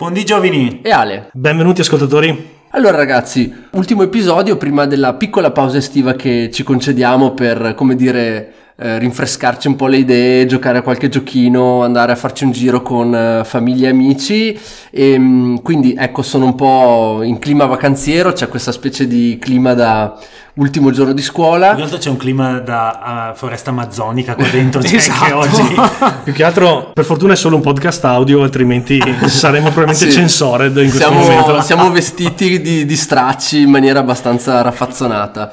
Buondì giovani! e Ale. Benvenuti ascoltatori. Allora ragazzi, ultimo episodio prima della piccola pausa estiva che ci concediamo per, come dire, eh, rinfrescarci un po' le idee, giocare a qualche giochino, andare a farci un giro con eh, famiglia e amici e mm, quindi ecco sono un po' in clima vacanziero, c'è questa specie di clima da ultimo giorno di scuola. In realtà c'è un clima da uh, foresta amazzonica qua dentro, Jack, Esatto. che oggi... Più che altro, per fortuna è solo un podcast audio, altrimenti saremmo probabilmente Sì. censored in questo siamo, momento. siamo vestiti di, di stracci in maniera abbastanza raffazzonata.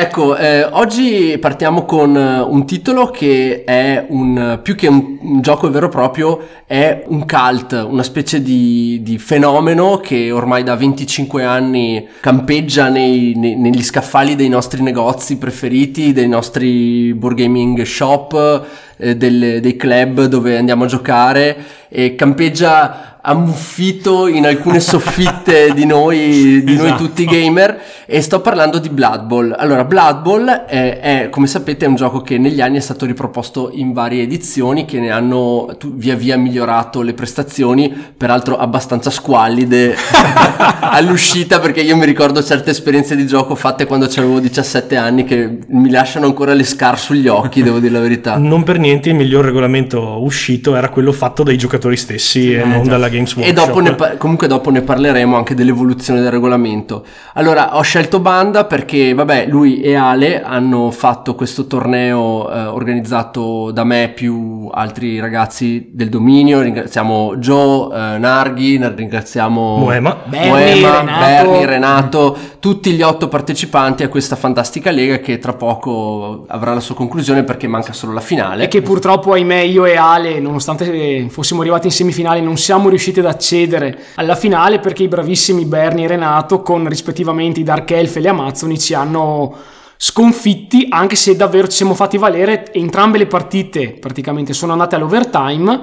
Ecco, eh, oggi partiamo con eh, un titolo che è un, più che un, un gioco vero e proprio, è un cult, una specie di, di fenomeno che ormai da 25 anni campeggia nei- nei- negli scaffali dei nostri negozi preferiti, dei nostri board gaming shop, eh, delle- dei club dove andiamo a giocare e campeggia ammuffito in alcune soffitte di noi, di noi Esatto. tutti gamer e sto parlando di Blood Bowl. Allora, Blood Bowl è, è, come sapete è un gioco che negli anni è stato riproposto in varie edizioni che ne hanno via via migliorato le prestazioni, peraltro abbastanza squallide all'uscita perché io mi ricordo certe esperienze di gioco fatte quando avevo 17 anni che mi lasciano ancora le scar sugli occhi, devo dire la verità. Non per niente il miglior regolamento uscito era quello fatto dai giocatori stessi e non già. dalla Games E Workshop. dopo ne comunque dopo ne parleremo anche dell'evoluzione del regolamento. Allora, ho scelto Banda perché, vabbè, lui e Ale hanno fatto questo torneo eh, organizzato da me più altri ragazzi del dominio. Ringraziamo Joe, eh, Narghi, ringraziamo Moema. Berni, Moema, Renato. Berni, Renato, tutti gli otto partecipanti a questa fantastica lega che tra poco avrà la sua conclusione perché manca solo la finale. E che purtroppo, ahimè, io e Ale, nonostante fossimo arrivati in semifinale, non siamo riusciti ad accedere alla finale perché i bravissimi Bernie e Renato, con rispettivamente i Dark Elf e le Amazzoni, ci hanno sconfitti, anche se davvero ci siamo fatti valere. Entrambe le partite praticamente sono andate all'overtime.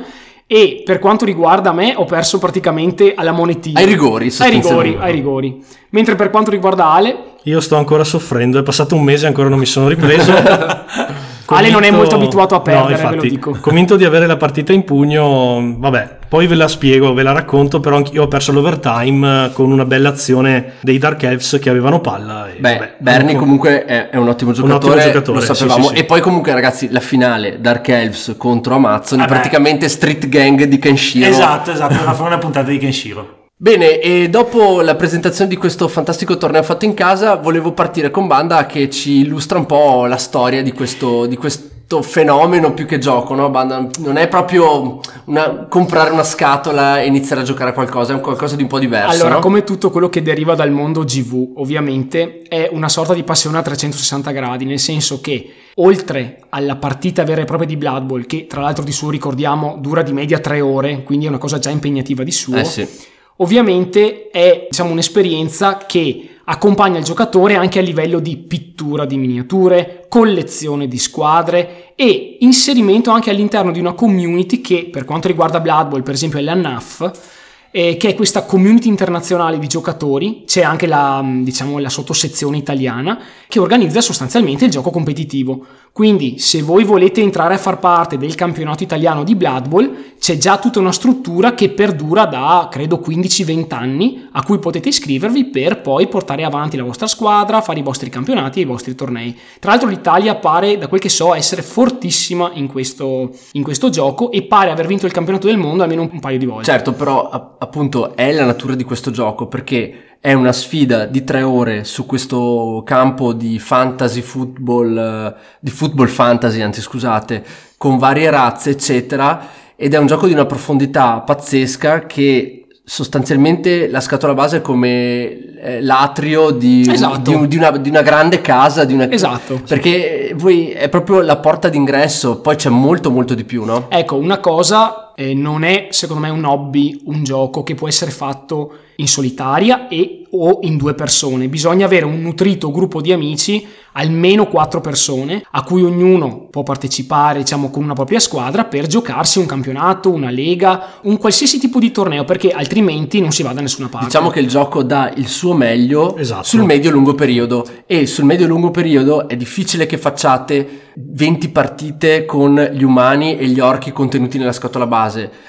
E per quanto riguarda me, ho perso praticamente alla monetina. Ai rigori, Ai rigori, ai rigori. Mentre per quanto riguarda Ale, Io sto ancora soffrendo, è passato un mese e ancora non mi sono ripreso. Ale non è molto abituato a perdere, no, infatti, ve lo dico. Convinto di avere la partita in pugno, vabbè, poi ve la spiego, ve la racconto, però anch'io ho perso l'overtime eh, con una bella azione dei Dark Elves che avevano palla. E, Beh, vabbè, Bernie comunque è, è un ottimo giocatore, ottimo giocatore, lo sì, sapevamo. sì, sì. E poi comunque ragazzi, la finale Dark Elves contro Amazzoni, Vabbè. praticamente street gang di Kenshiro. Esatto, esatto, fare una puntata di Kenshiro. Bene, e dopo la presentazione di questo fantastico torneo fatto in casa, volevo partire con Banda che ci illustra un po' la storia di questo, di questo fenomeno più che gioco, no? Banda non è proprio una- comprare una scatola e iniziare a giocare a qualcosa, è un qualcosa di un po' diverso. Allora, no? come tutto quello che deriva dal mondo GV, ovviamente, è una sorta di passione a 360 gradi, nel senso che oltre alla partita vera e propria di Blood Bowl, che tra l'altro di suo ricordiamo dura di media 3 ore, quindi è una cosa già impegnativa di suo, Eh sì. Ovviamente è diciamo, un'esperienza che accompagna il giocatore anche a livello di pittura di miniature, collezione di squadre e inserimento anche all'interno di una community che per quanto riguarda Blood Bowl per esempio è la NAF eh, che è questa community internazionale di giocatori, c'è anche la, mh, diciamo, la sottosezione italiana che organizza sostanzialmente il gioco competitivo. Quindi se voi volete entrare a far parte del campionato italiano di Blood Bowl, c'è già tutta una struttura che perdura da credo 15-20 anni a cui potete iscrivervi per poi portare avanti la vostra squadra, fare i vostri campionati e i vostri tornei. Tra l'altro l'Italia pare, da quel che so, essere fortissima in questo, in questo gioco e pare aver vinto il campionato del mondo almeno un, paio di volte. Certo, però appunto è la natura di questo gioco perché è una sfida di tre ore su questo campo di fantasy football, eh, di football fantasy, anzi scusate, con varie razze, eccetera, ed è un gioco di una profondità pazzesca che sostanzialmente la scatola base è come eh, l'atrio di, Esatto. di di una, di una grande casa, di una... Esatto. Perché voi è proprio la porta d'ingresso, poi c'è molto molto di più, no? Ecco, una cosa eh, non è secondo me un hobby, un gioco che può essere fatto in solitaria e o in due persone. Bisogna avere un nutrito gruppo di amici, almeno quattro persone, a cui ognuno può partecipare, diciamo, con una propria squadra per giocarsi un campionato, una lega, un qualsiasi tipo di torneo, perché altrimenti non si va da nessuna parte. Diciamo che il gioco dà il suo meglio Esatto. sul medio-lungo periodo e sul medio-lungo periodo è difficile che facciate 20 partite con gli umani e gli orchi contenuti nella scatola base.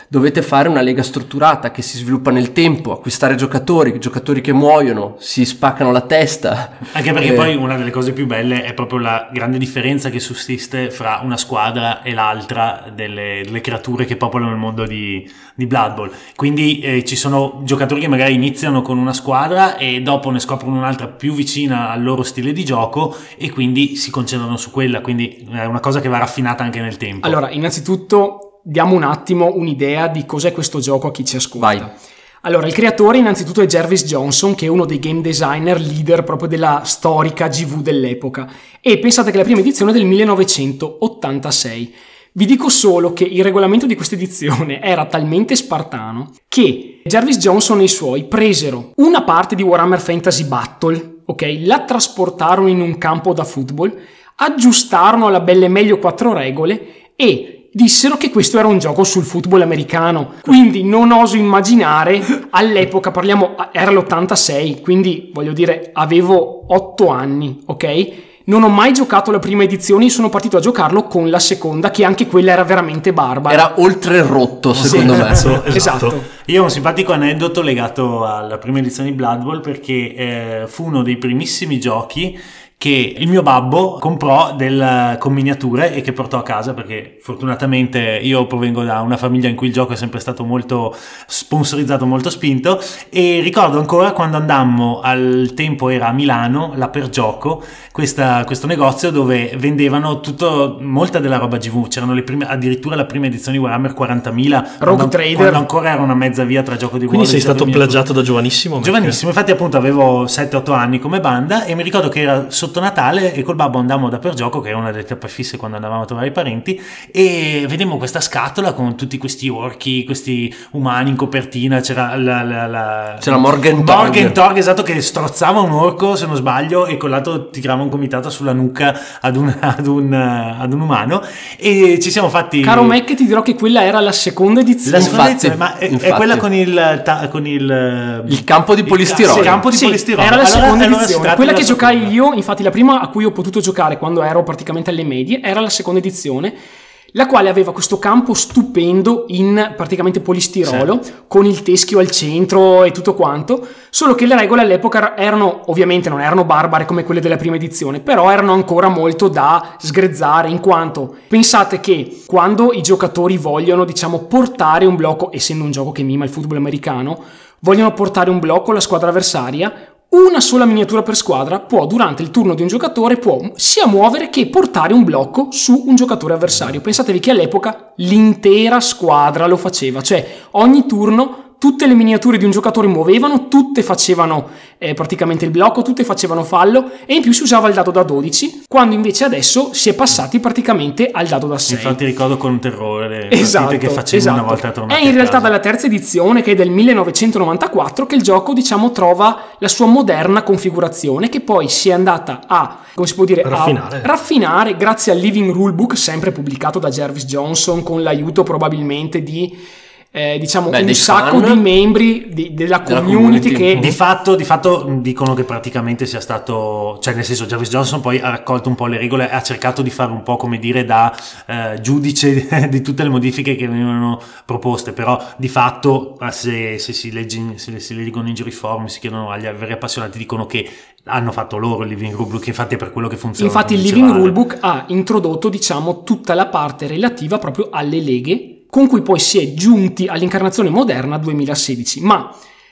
Dovete fare una lega strutturata che si sviluppa nel tempo, acquistare giocatori, giocatori che muoiono, si spaccano la testa. Anche perché Eh, poi una delle cose più belle è proprio la grande differenza che sussiste fra una squadra e l'altra delle, delle creature che popolano il mondo di, di Blood Bowl. Quindi eh, ci sono giocatori che magari iniziano con una squadra e dopo ne scoprono un'altra più vicina al loro stile di gioco e quindi si concentrano su quella. Quindi è una cosa che va raffinata anche nel tempo. Allora, innanzitutto diamo un attimo un'idea di cos'è questo gioco a chi ci ascolta. Vai. Allora, il creatore innanzitutto è Jervis Johnson, che è uno dei game designer leader proprio della storica GV dell'epoca. E pensate che la prima edizione è del 1986. Vi dico solo che il regolamento di questa edizione era talmente spartano che Jervis Johnson e i suoi presero una parte di Warhammer Fantasy Battle, ok? La trasportarono in un campo da football, aggiustarono alla belle meglio quattro regole e dissero che questo era un gioco sul football americano. Quindi non oso immaginare, all'epoca parliamo, era l'86, quindi voglio dire avevo 8 anni, ok? Non ho mai giocato la prima edizione, sono partito a giocarlo con la seconda, che anche quella era veramente barbara. Era oltre rotto, secondo me. Esatto, esatto. Esatto. Io ho un simpatico aneddoto legato alla prima edizione di Blood Bowl perché eh, fu uno dei primissimi giochi che il mio babbo comprò del, con miniature e che portò a casa perché fortunatamente io provengo da una famiglia in cui il gioco è sempre stato molto sponsorizzato, molto spinto e ricordo ancora quando andammo al tempo era a Milano, la Per Gioco, questa- questo negozio dove vendevano tutto, molta della roba GV, c'erano le prime, addirittura la prima edizione di Warhammer 40.000 quando, Trader. quando ancora era una mezza via tra gioco di Quindi sei stato plagiato da giovanissimo? perché- Giovanissimo, infatti appunto avevo 7-8 anni come banda e mi ricordo che era sotto Natale e col babbo andammo da per gioco, che era una delle tappe fisse quando andavamo a trovare i parenti, e vedemmo questa scatola con tutti questi orchi, questi umani in copertina, c'era la... la, la- C'era Morgan Torg. Morgan Torg, esatto, che strozzava un orco se non sbaglio e con l'altro tirava un comitato sulla nuca ad un, ad un, ad un umano e ci siamo fatti... Caro Mac, ti dirò che quella era la seconda edizione. La seconda Infatti, edizione, ma è, è quella con il, ta- con il, Il campo di polistirolo. Il campo di Sì, polistirolo. era la Allora- seconda allora edizione. tratta Quella che giocai io, infatti la prima a cui ho potuto giocare quando ero praticamente alle medie, era la seconda edizione, la quale aveva questo campo stupendo in praticamente polistirolo, con il teschio al centro e tutto quanto, solo che le regole all'epoca erano, ovviamente non erano barbare come quelle della prima edizione, però erano ancora molto da sgrezzare, in quanto pensate che quando i giocatori vogliono, diciamo, portare un blocco, essendo un gioco che mima il football americano, vogliono portare un blocco alla squadra avversaria, una sola miniatura per squadra può, durante il turno di un giocatore, può sia muovere che portare un blocco su un giocatore avversario. Pensatevi che all'epoca l'intera squadra lo faceva, cioè ogni turno tutte le miniature di un giocatore muovevano, tutte facevano eh, praticamente il blocco, tutte facevano fallo e in più si usava il dado da 12, quando invece adesso si è passati praticamente al dado da 6. Infatti ricordo con terrore le Esatto, che facevo esatto. una volta tornato È in realtà dalla terza edizione, che è del 1994, che il gioco, diciamo, trova la sua moderna configurazione, che poi si è andata a, come si può dire, a Raffinare. raffinare grazie al Living Rulebook, sempre pubblicato da Jervis Johnson, con l'aiuto probabilmente di, eh, diciamo, Beh, un sacco fan. di membri di- della, Della community, community. che... Di fatto, di fatto dicono che praticamente sia stato, cioè nel senso Jarvis Johnson poi ha raccolto un po' le regole, ha cercato di fare un po' come dire da eh, giudice di tutte le modifiche che venivano proposte, però di fatto eh, se, se si, legge se si leggono in giro i forum, si chiedono agli veri appassionati, dicono che hanno fatto loro il Living Rulebook, infatti è per quello che funziona. Infatti il Living. Rulebook ha introdotto, diciamo, tutta la parte relativa proprio alle leghe, con cui poi si è giunti all'incarnazione moderna 2016. Ma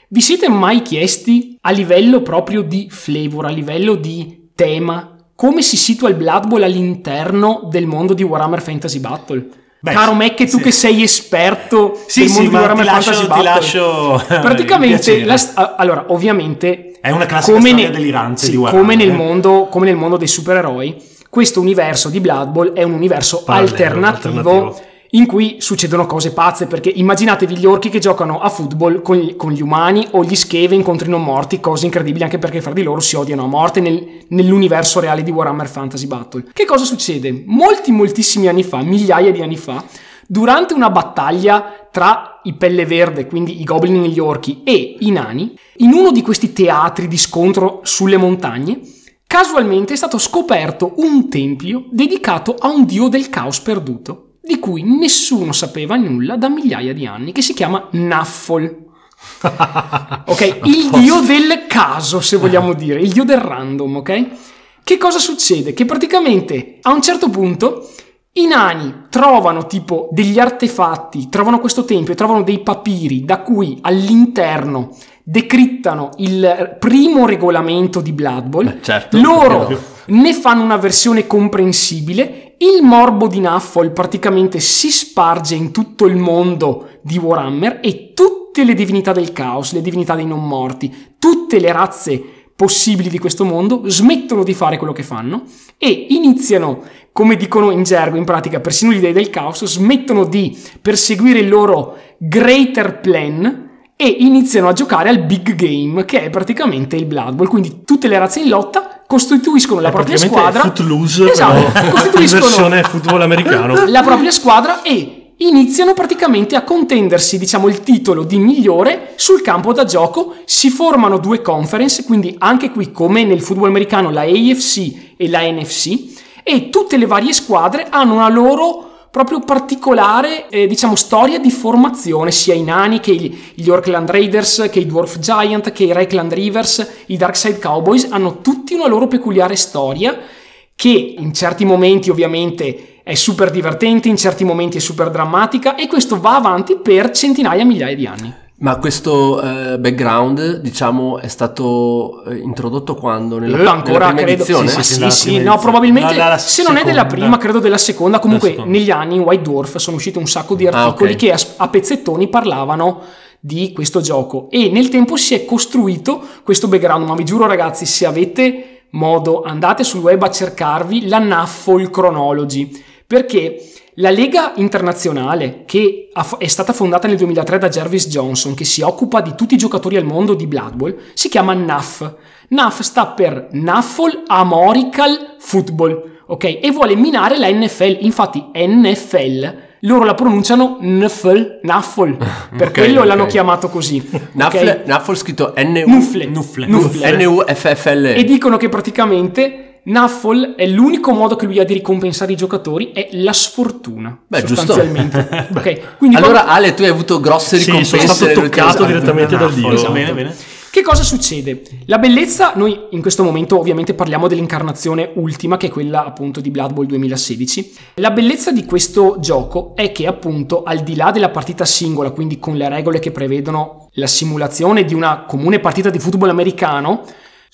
vi siete mai chiesti a livello proprio di flavor, a livello di tema, come si situa il Blood Bowl all'interno del mondo di Warhammer Fantasy Battle? Beh, Caro sì, Mac, tu sì. che sei esperto Sì, del sì, mondo di ma Warhammer lascio- Fantasy Battle. lascio, eh, Praticamente, la st- allora, ovviamente È una classica come storia ne- delirante sì, di Warhammer. come nel, eh. mondo, come nel mondo dei supereroi, questo universo di Blood Bowl è un universo Parallelo, alternativo, alternativo. In cui succedono cose pazze, perché immaginatevi gli orchi che giocano a football con gli, con gli umani o gli scheve incontri non morti, cose incredibili anche perché fra di loro si odiano a morte nel- nell'universo reale di Warhammer Fantasy Battle. Che cosa succede? Molti, moltissimi anni fa, migliaia di anni fa, durante una battaglia tra i pelle verde, quindi i goblin e gli orchi, e i nani, in uno di questi teatri di scontro sulle montagne, casualmente è stato scoperto un tempio dedicato a un dio del caos perduto, di cui nessuno sapeva nulla da migliaia di anni, che si chiama Naffol. ok, il dio del caso, se vogliamo dire, il dio del random, ok? Che cosa succede? Che praticamente a un certo punto i nani trovano tipo degli artefatti, trovano questo tempio, trovano dei papiri da cui all'interno decrittano il primo regolamento di Blood Bowl. Beh, certo. Loro ne fanno una versione comprensibile. Il morbo di Naffol praticamente si sparge in tutto il mondo di Warhammer e tutte le divinità del caos, le divinità dei non morti, tutte le razze possibili di questo mondo smettono di fare quello che fanno e iniziano, come dicono in gergo, in pratica persino gli dei del caos, smettono di perseguire il loro greater plan e iniziano a giocare al big game che è praticamente il Blood Bowl. Quindi tutte le razze in lotta costituiscono la È propria squadra. Footloose, Esatto, però in costituiscono versione football americano. la propria squadra e iniziano praticamente a contendersi, diciamo, il titolo di migliore sul campo da gioco. Si formano due conference, quindi anche qui come nel football americano la AFC e la NFC e tutte le varie squadre hanno una loro proprio particolare, eh, diciamo, storia di formazione, sia i nani che gli, Orkland Raiders, che i Dwarf Giant, che i Reikland Rivers, i Darkside Cowboys, hanno tutti una loro peculiare storia che in certi momenti ovviamente è super divertente, in certi momenti è super drammatica e questo va avanti per centinaia, migliaia di anni. Ma questo eh, background, diciamo, è stato eh, introdotto quando? Nella, Eh, ancora nella prima credo edizione? sì, Sì, sì, dalla sì, prima no probabilmente No, se non è della seconda. prima credo della seconda comunque seconda. negli anni in White Dwarf sono usciti un sacco di Ah, articoli ok. che a, a pezzettoni parlavano di questo gioco e nel tempo si è costruito questo background ma vi giuro ragazzi se avete modo andate sul web a cercarvi la Naffle Chronology perché la Lega internazionale, che è stata fondata nel 2003 da Jervis Johnson, che si occupa di tutti i giocatori al mondo di Blood Bowl, si chiama NAF. NAF sta per Naffle Amorical Football, ok? E vuole minare la NFL. Infatti, NFL loro la pronunciano NFL, Naffle, per Ok, quello ok. l'hanno chiamato così. Scritto N-U- Nuffle. Nuffle. Nuffle. N-U-F-F-L. E dicono che praticamente Naffle è l'unico modo che lui ha di ricompensare i giocatori è la sfortuna. Beh, giusto. sostanzialmente. ok, quindi Allora quando- Ale, tu hai avuto grosse Sì, ricompense sono stato toccato direttamente dal dio. Esatto. Bene, bene. che cosa succede? La bellezza, noi in questo momento ovviamente parliamo dell'incarnazione ultima, che è quella appunto di Blood Bowl 2016. La bellezza di questo gioco è che appunto al di là della partita singola, quindi con le regole che prevedono la simulazione di una comune partita di football americano,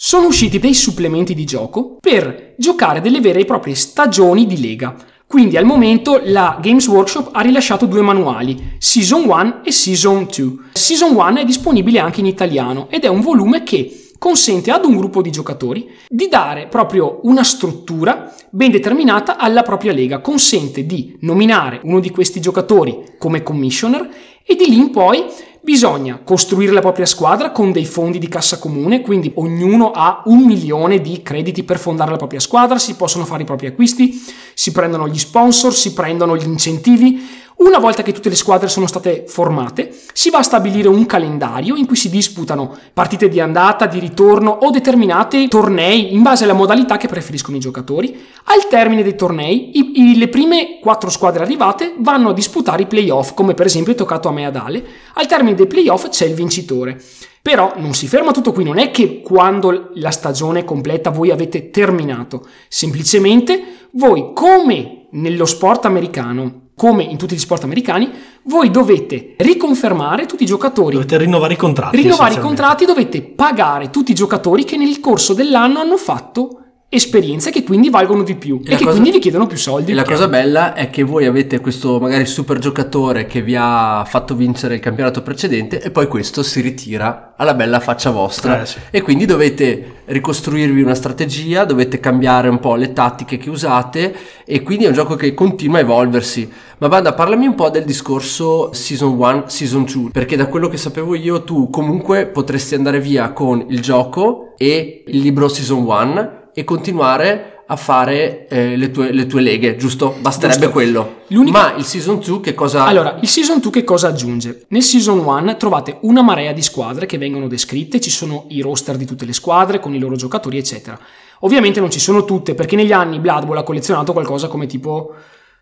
sono usciti dei supplementi di gioco per giocare delle vere e proprie stagioni di lega. Quindi al momento la Games Workshop ha rilasciato due manuali, Season 1 e Season 2. Season 1 è disponibile anche in italiano ed è un volume che consente ad un gruppo di giocatori di dare proprio una struttura ben determinata alla propria lega, consente di nominare uno di questi giocatori come commissioner e di lì in poi bisogna costruire la propria squadra con dei fondi di cassa comune, quindi ognuno ha un milione di crediti per fondare la propria squadra, si possono fare i propri acquisti, si prendono gli sponsor, si prendono gli incentivi. Una volta che tutte le squadre sono state formate, si va a stabilire un calendario in cui si disputano partite di andata, di ritorno o determinati tornei in base alla modalità che preferiscono i giocatori. Al termine dei tornei, i- i- le prime quattro squadre arrivate vanno a disputare i playoff, come per esempio è toccato a me ad Ale. Al termine dei playoff c'è il vincitore. Però non si ferma tutto qui, non è che quando la stagione è completa voi avete terminato, semplicemente voi come nello sport americano, come in tutti gli sport americani, voi dovete riconfermare tutti i giocatori. Dovete rinnovare i contratti. Rinnovare i contratti dovete pagare tutti i giocatori che nel corso dell'anno hanno fatto esperienze che quindi valgono di più E e, che cosa- quindi vi chiedono più soldi. E la cosa bella è che voi avete questo magari super giocatore che vi ha fatto vincere il campionato precedente e poi questo si ritira alla bella faccia vostra. Eh, sì. E quindi dovete ricostruirvi una strategia, dovete cambiare un po' le tattiche che usate e quindi è un gioco che continua a evolversi. Ma Banda, parlami un po' del discorso Season 1, Season 2, perché da quello che sapevo io tu comunque potresti andare via con il gioco e il libro Season 1 e continuare a fare eh, le, tue, le tue leghe, giusto? Basterebbe Giusto. quello. L'unica- Ma il Season 2 che cosa... Allora, il Season 2 che cosa aggiunge? Nel Season 1 trovate una marea di squadre che vengono descritte, ci sono i roster di tutte le squadre con i loro giocatori, eccetera. Ovviamente non ci sono tutte, perché negli anni Blood Bowl ha collezionato qualcosa come tipo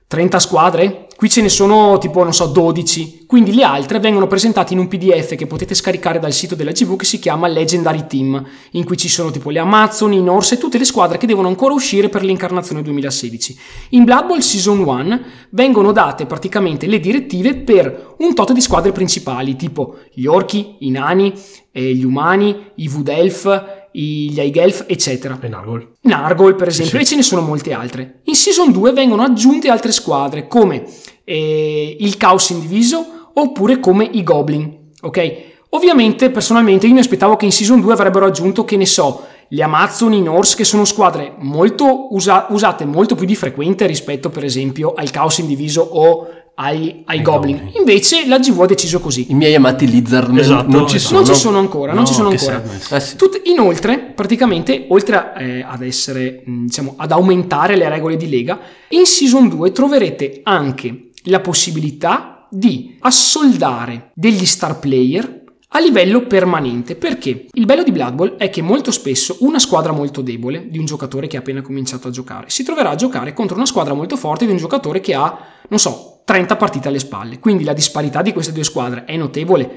30 squadre, qui ce ne sono tipo, non so, 12, quindi le altre vengono presentate in un PDF che potete scaricare dal sito della GV che si chiama Legendary Team, in cui ci sono tipo le Amazon, i Norse e tutte le squadre che devono ancora uscire per l'incarnazione 2016. In Blood Bowl Season 1 vengono date praticamente le direttive per un tot di squadre principali, tipo gli orchi, i nani, eh, gli umani, i Wood Elf, gli Aigelf, eccetera. E Nargol. Nargol, per esempio, Sì. e ce ne sono molte altre. In Season 2 vengono aggiunte altre squadre come eh, il Caos Indiviso oppure come i Goblin. Ok? Ovviamente, personalmente, io mi aspettavo che in Season 2 avrebbero aggiunto, che ne so, le Amazon, i Norse, che sono squadre molto usa- usate molto più di frequente rispetto, per esempio, al Caos Indiviso o ai, ai Goblin. Goblin. Invece la GV ha deciso così. I miei amati Lizard Esatto, non ci esatto. sono. Non ci sono ancora, non No, ci sono ancora. Eh sì. Tut- inoltre, praticamente, oltre a, eh, ad essere, mh, diciamo, ad aumentare le regole di Lega, in Season 2 troverete anche la possibilità di assoldare degli star player a livello permanente. Perché? Il bello di Blood Bowl è che molto spesso una squadra molto debole di un giocatore che ha appena cominciato a giocare si troverà a giocare contro una squadra molto forte di un giocatore che ha, non so, 30 partite alle spalle. Quindi la disparità di queste due squadre è notevole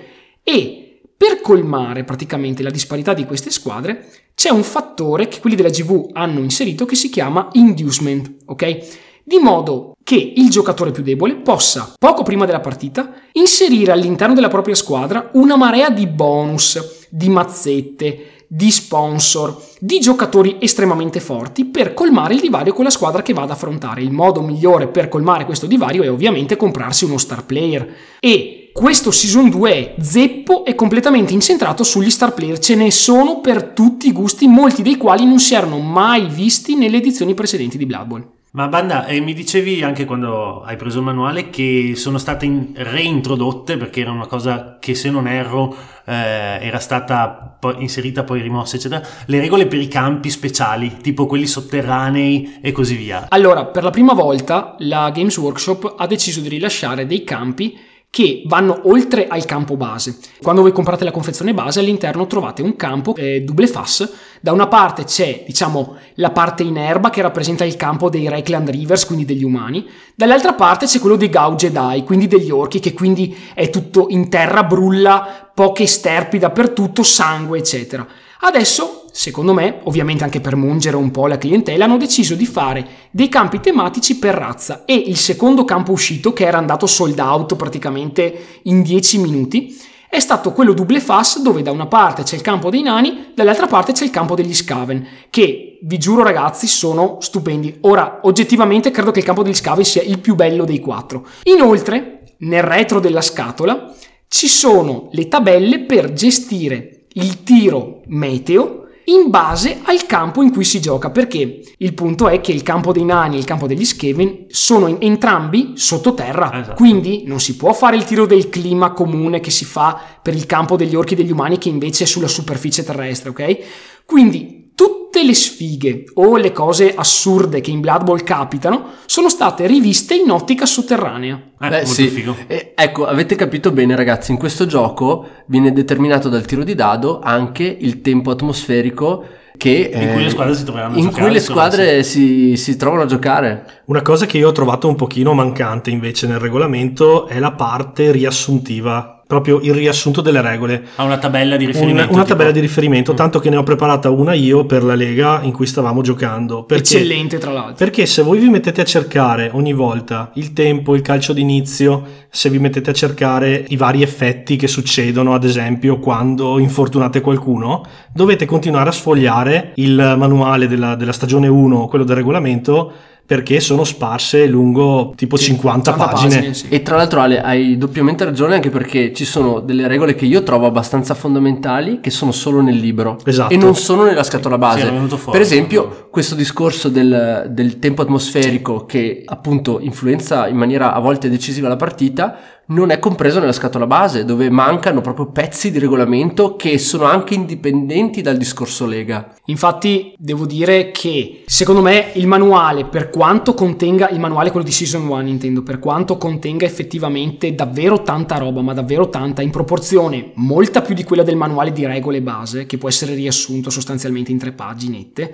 e per colmare praticamente la disparità di queste squadre c'è un fattore che quelli della GV hanno inserito che si chiama inducement, ok? Di modo che il giocatore più debole possa, poco prima della partita, inserire all'interno della propria squadra una marea di bonus, di mazzette, di sponsor, di giocatori estremamente forti per colmare il divario con la squadra che va ad affrontare. Il modo migliore per colmare questo divario è ovviamente comprarsi uno star player e questo season 2 è zeppo e completamente incentrato sugli star player. Ce ne sono per tutti i gusti, molti dei quali non si erano mai visti nelle edizioni precedenti di Blood Bowl. Ma Banda, eh, mi dicevi anche quando hai preso il manuale che sono state in- reintrodotte perché era una cosa che se non erro eh, era stata poi inserita poi rimossa eccetera, le regole per i campi speciali, tipo quelli sotterranei e così via. Allora, per la prima volta la Games Workshop ha deciso di rilasciare dei campi che vanno oltre al campo base. Quando voi comprate la confezione base all'interno trovate un campo eh, double fass. Da una parte c'è, diciamo, la parte in erba che rappresenta il campo dei Reikland Rivers, quindi degli umani. Dall'altra parte c'è quello dei Gau Jedi, quindi degli orchi, che quindi è tutto in terra, brulla, poche sterpi dappertutto, sangue, eccetera. Adesso, secondo me, ovviamente anche per mungere un po' la clientela, hanno deciso di fare dei campi tematici per razza e il secondo campo uscito, che era andato sold out praticamente in 10 minuti, è stato quello double fass dove da una parte c'è il campo dei nani, dall'altra parte c'è il campo degli scaven, che vi giuro ragazzi sono stupendi. Ora, oggettivamente credo che il campo degli scaven sia il più bello dei quattro. Inoltre, nel retro della scatola ci sono le tabelle per gestire il tiro meteo in base al campo in cui si gioca, perché il punto è che il campo dei nani e il campo degli Skaven sono entrambi sottoterra, Esatto. quindi non si può fare il tiro del clima comune che si fa per il campo degli orchi e degli umani che invece è sulla superficie terrestre, ok? Quindi tutte le sfighe o le cose assurde che in Blood Bowl capitano sono state riviste in ottica sotterranea. Eh, Beh, molto sì. figo. Eh, ecco, avete capito bene, ragazzi. In questo gioco viene determinato dal tiro di dado anche il tempo atmosferico che, In cui eh, le squadre si troveranno a in giocare, cui le squadre si, si trovano a giocare. Una cosa che io ho trovato un pochino mancante invece nel regolamento è la parte riassuntiva proprio il riassunto delle regole. Ha una tabella di riferimento. una tipo- tabella di riferimento, Mm. tanto che ne ho preparata una io per la lega in cui stavamo giocando. Perché, Eccellente, tra l'altro. perché se voi vi mettete a cercare ogni volta il tempo, il calcio d'inizio, se vi mettete a cercare i vari effetti che succedono, ad esempio quando infortunate qualcuno, dovete continuare a sfogliare il manuale della, della stagione 1, quello del regolamento, perché sono sparse lungo tipo 50, 50 pagine. sì. E tra l'altro Ale hai doppiamente ragione anche perché ci sono delle regole che io trovo abbastanza fondamentali che sono solo nel libro Esatto. e non sono nella scatola Sì, base. venuto fuori, per esempio questo discorso del, del tempo atmosferico che appunto influenza in maniera a volte decisiva la partita non è compreso nella scatola base dove mancano proprio pezzi di regolamento che sono anche indipendenti dal discorso lega. Infatti devo dire che secondo me il manuale, per quanto contenga, il manuale quello di Season 1 intendo, per quanto contenga effettivamente davvero tanta roba, ma davvero tanta, in proporzione molta più di quella del manuale di regole base, che può essere riassunto sostanzialmente in tre paginette,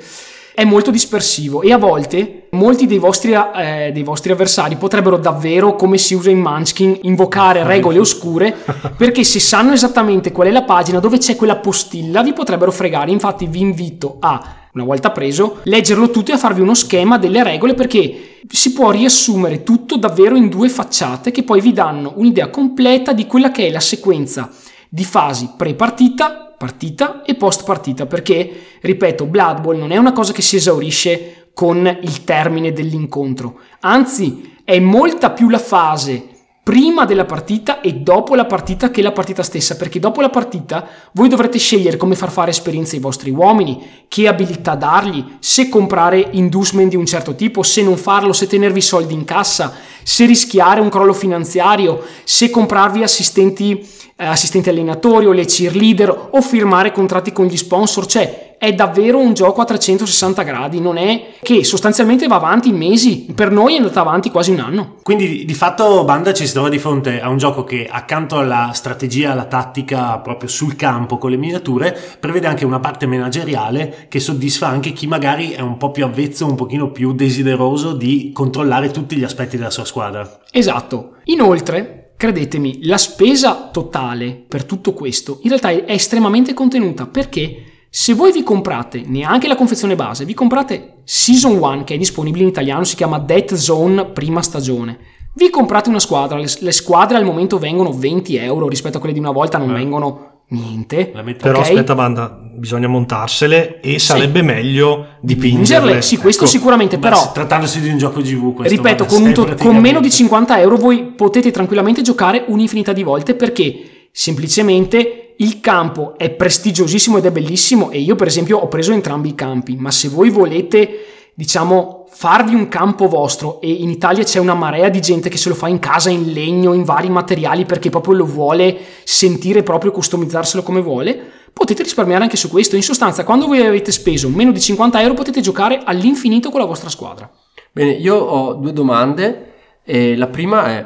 è molto dispersivo e a volte molti dei vostri, eh, dei vostri avversari potrebbero davvero, come si usa in Munchkin, invocare regole oscure perché se sanno esattamente qual è la pagina dove c'è quella postilla vi potrebbero fregare. Infatti vi invito a, una volta preso, leggerlo tutto e a farvi uno schema delle regole perché si può riassumere tutto davvero in due facciate che poi vi danno un'idea completa di quella che è la sequenza di fasi pre-partita partita e post partita perché ripeto Blood Bowl non è una cosa che si esaurisce con il termine dell'incontro. Anzi è molta più la fase prima della partita e dopo la partita che la partita stessa perché dopo la partita voi dovrete scegliere come far fare esperienze ai vostri uomini che abilità dargli se comprare inducement di un certo tipo se non farlo se tenervi soldi in cassa se rischiare un crollo finanziario se comprarvi assistenti eh, assistenti allenatori o le cheerleader o firmare contratti con gli sponsor, cioè è davvero un gioco a 360 gradi, non è che sostanzialmente va avanti mesi, per noi è andata avanti quasi un anno. Quindi di- fatto Banda ci si trova di fronte a un gioco che accanto alla strategia, alla tattica proprio sul campo con le miniature, prevede anche una parte manageriale che soddisfa anche chi magari è un po' più avvezzo, un pochino più desideroso di controllare tutti gli aspetti della sua squadra. Esatto. Inoltre, credetemi, la spesa totale per tutto questo in realtà è estremamente contenuta perché se voi vi comprate neanche la confezione base, vi comprate Season 1 che è disponibile in italiano, si chiama Death Zone prima stagione. Vi comprate una squadra, le, le squadre al momento vengono 20 euro rispetto a quelle di una volta, non Eh. vengono niente. Metà. Però aspetta banda, bisogna montarsele e sarebbe meglio dipingerle. Pingerle, sì, questo Ecco. sicuramente, Beh, però trattandosi di un gioco GV questo Ripeto, con, un to- con praticamente- meno di 50 euro voi potete tranquillamente giocare un'infinità di volte perché semplicemente il campo è prestigiosissimo ed è bellissimo e io per esempio ho preso entrambi i campi, ma se voi volete diciamo farvi un campo vostro e in Italia c'è una marea di gente che se lo fa in casa in legno, in vari materiali perché proprio lo vuole sentire proprio customizzarselo come vuole, potete risparmiare anche su questo. In sostanza, quando voi avete speso meno di 50 euro potete giocare all'infinito con la vostra squadra. Bene, io ho due domande. E la prima è,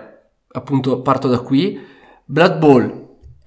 appunto, parto da qui. Blood Bowl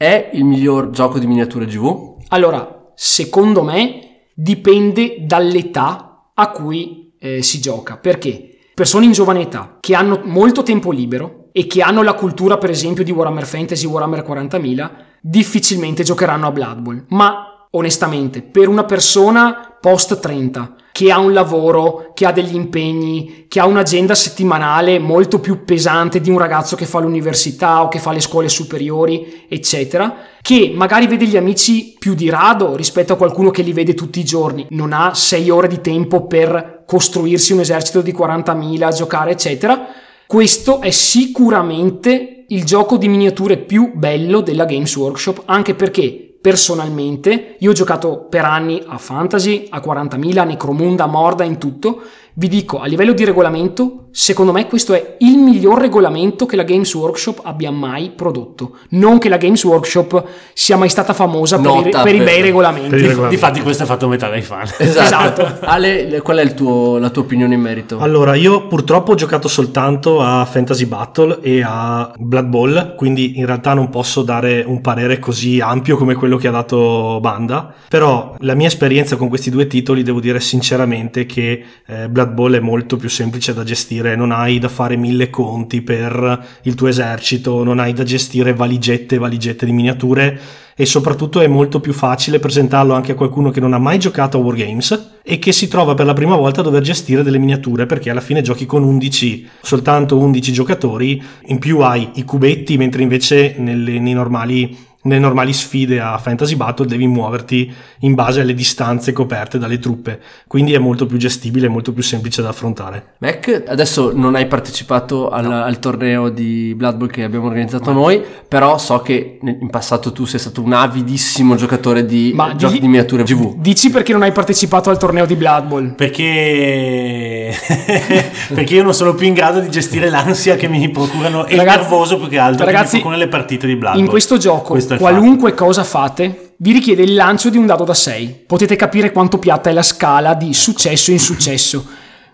è il miglior gioco di miniature GV? Allora, secondo me dipende dall'età a cui eh, si gioca. Perché? Persone in giovane età che hanno molto tempo libero e che hanno la cultura, per esempio, di Warhammer Fantasy, Warhammer 40.000, difficilmente giocheranno a Blood Bowl. Ma onestamente, per una persona post 30 che ha un lavoro, che ha degli impegni, che ha un'agenda settimanale molto più pesante di un ragazzo che fa l'università o che fa le scuole superiori, eccetera, che magari vede gli amici più di rado rispetto a qualcuno che li vede tutti i giorni, non ha sei ore di tempo per costruirsi un esercito di 40.000, giocare, eccetera. Questo è sicuramente il gioco di miniature più bello della Games Workshop, anche perché personalmente io ho giocato per anni a Fantasy, a 40.000, a Necromunda, a Morda, in tutto. Vi dico, a livello di regolamento, secondo me questo è il miglior regolamento che la Games Workshop abbia mai prodotto. Non che la Games Workshop sia mai stata famosa per, i, Nota per i per- bei regolamenti. per i regolamenti. Difatti questo è fatto metà dai fan. Esatto. Ale, qual è il tuo- la tua opinione in merito? Allora, io purtroppo ho giocato soltanto a Fantasy Battle e a Blood Bowl, quindi in realtà non posso dare un parere così ampio come quello che ha dato Banda, però la mia esperienza con questi due titoli devo dire sinceramente che eh, Blood Bowl è molto più semplice da gestire gestire, non hai da fare mille conti per il tuo esercito, non hai da gestire valigette e valigette di miniature e soprattutto è molto più facile presentarlo anche a qualcuno che non ha mai giocato a Wargames e che si trova per la prima volta a dover gestire delle miniature perché alla fine giochi con 11, soltanto 11 giocatori, in più hai i cubetti mentre invece nelle, nei normali nelle normali sfide a Fantasy Battle devi muoverti in base alle distanze coperte dalle truppe, quindi è molto più gestibile e molto più semplice da affrontare. Mac, adesso non hai partecipato al, no. al torneo di Blood Bowl che abbiamo organizzato no. noi, però so che in passato tu sei stato un avidissimo giocatore di Ma giochi di, di miniature GV. Dici perché non hai partecipato al torneo di Blood Bowl? Perché... perché io non sono più in grado di gestire l'ansia che mi procurano e ragazzi, il nervoso più che altro ragazzi, che mi procurano le partite di Blood Bowl. In questo gioco... Questo qualunque fatto. cosa fate, vi richiede il lancio di un dado da 6. Potete capire quanto piatta è la scala di successo in successo.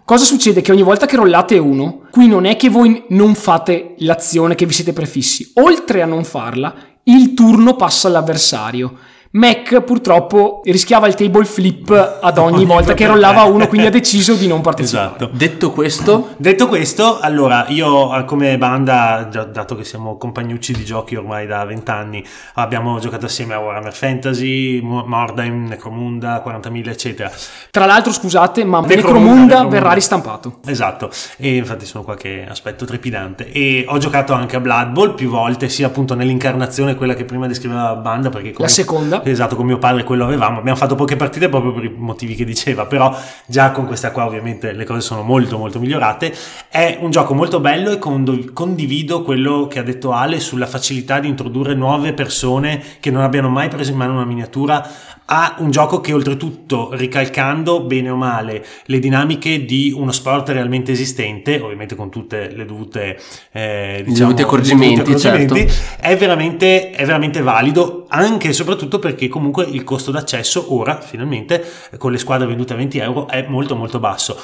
Cosa succede? Che ogni volta che rollate uno, qui non è che voi non fate l'azione che vi siete prefissi. Oltre a non farla, il turno passa all'avversario. Mac purtroppo rischiava il table flip ad ogni volta che rollava uno, quindi ha deciso di non partecipare. Esatto. Detto questo, detto questo, allora io eh, come banda, dato che siamo compagnucci di giochi ormai da vent'anni, abbiamo giocato assieme a Warhammer Fantasy, Mordheim, Necromunda, 40.000 eccetera. Tra l'altro scusate, ma Necromunda, Necromunda, Necromunda verrà ristampato. Esatto, e infatti sono qualche aspetto trepidante. E ho giocato anche a Blood Bowl più volte, sia appunto nell'incarnazione quella che prima descriveva la banda, perché come... La seconda Esatto, con mio padre quello avevamo. Abbiamo fatto poche partite proprio per i motivi che diceva, però già con questa qua ovviamente le cose sono molto molto migliorate. È un gioco molto bello e condivido quello che ha detto Ale sulla facilità di introdurre nuove persone che non abbiano mai preso in mano una miniatura a un gioco che oltretutto ricalcando bene o male le dinamiche di uno sport realmente esistente, ovviamente con tutte le dovute, eh, diciamo, accorgimenti, dovuti accorgimenti certo. è, veramente, è veramente valido anche e soprattutto perché comunque il costo d'accesso ora finalmente con le squadre vendute a 20 euro è molto molto basso.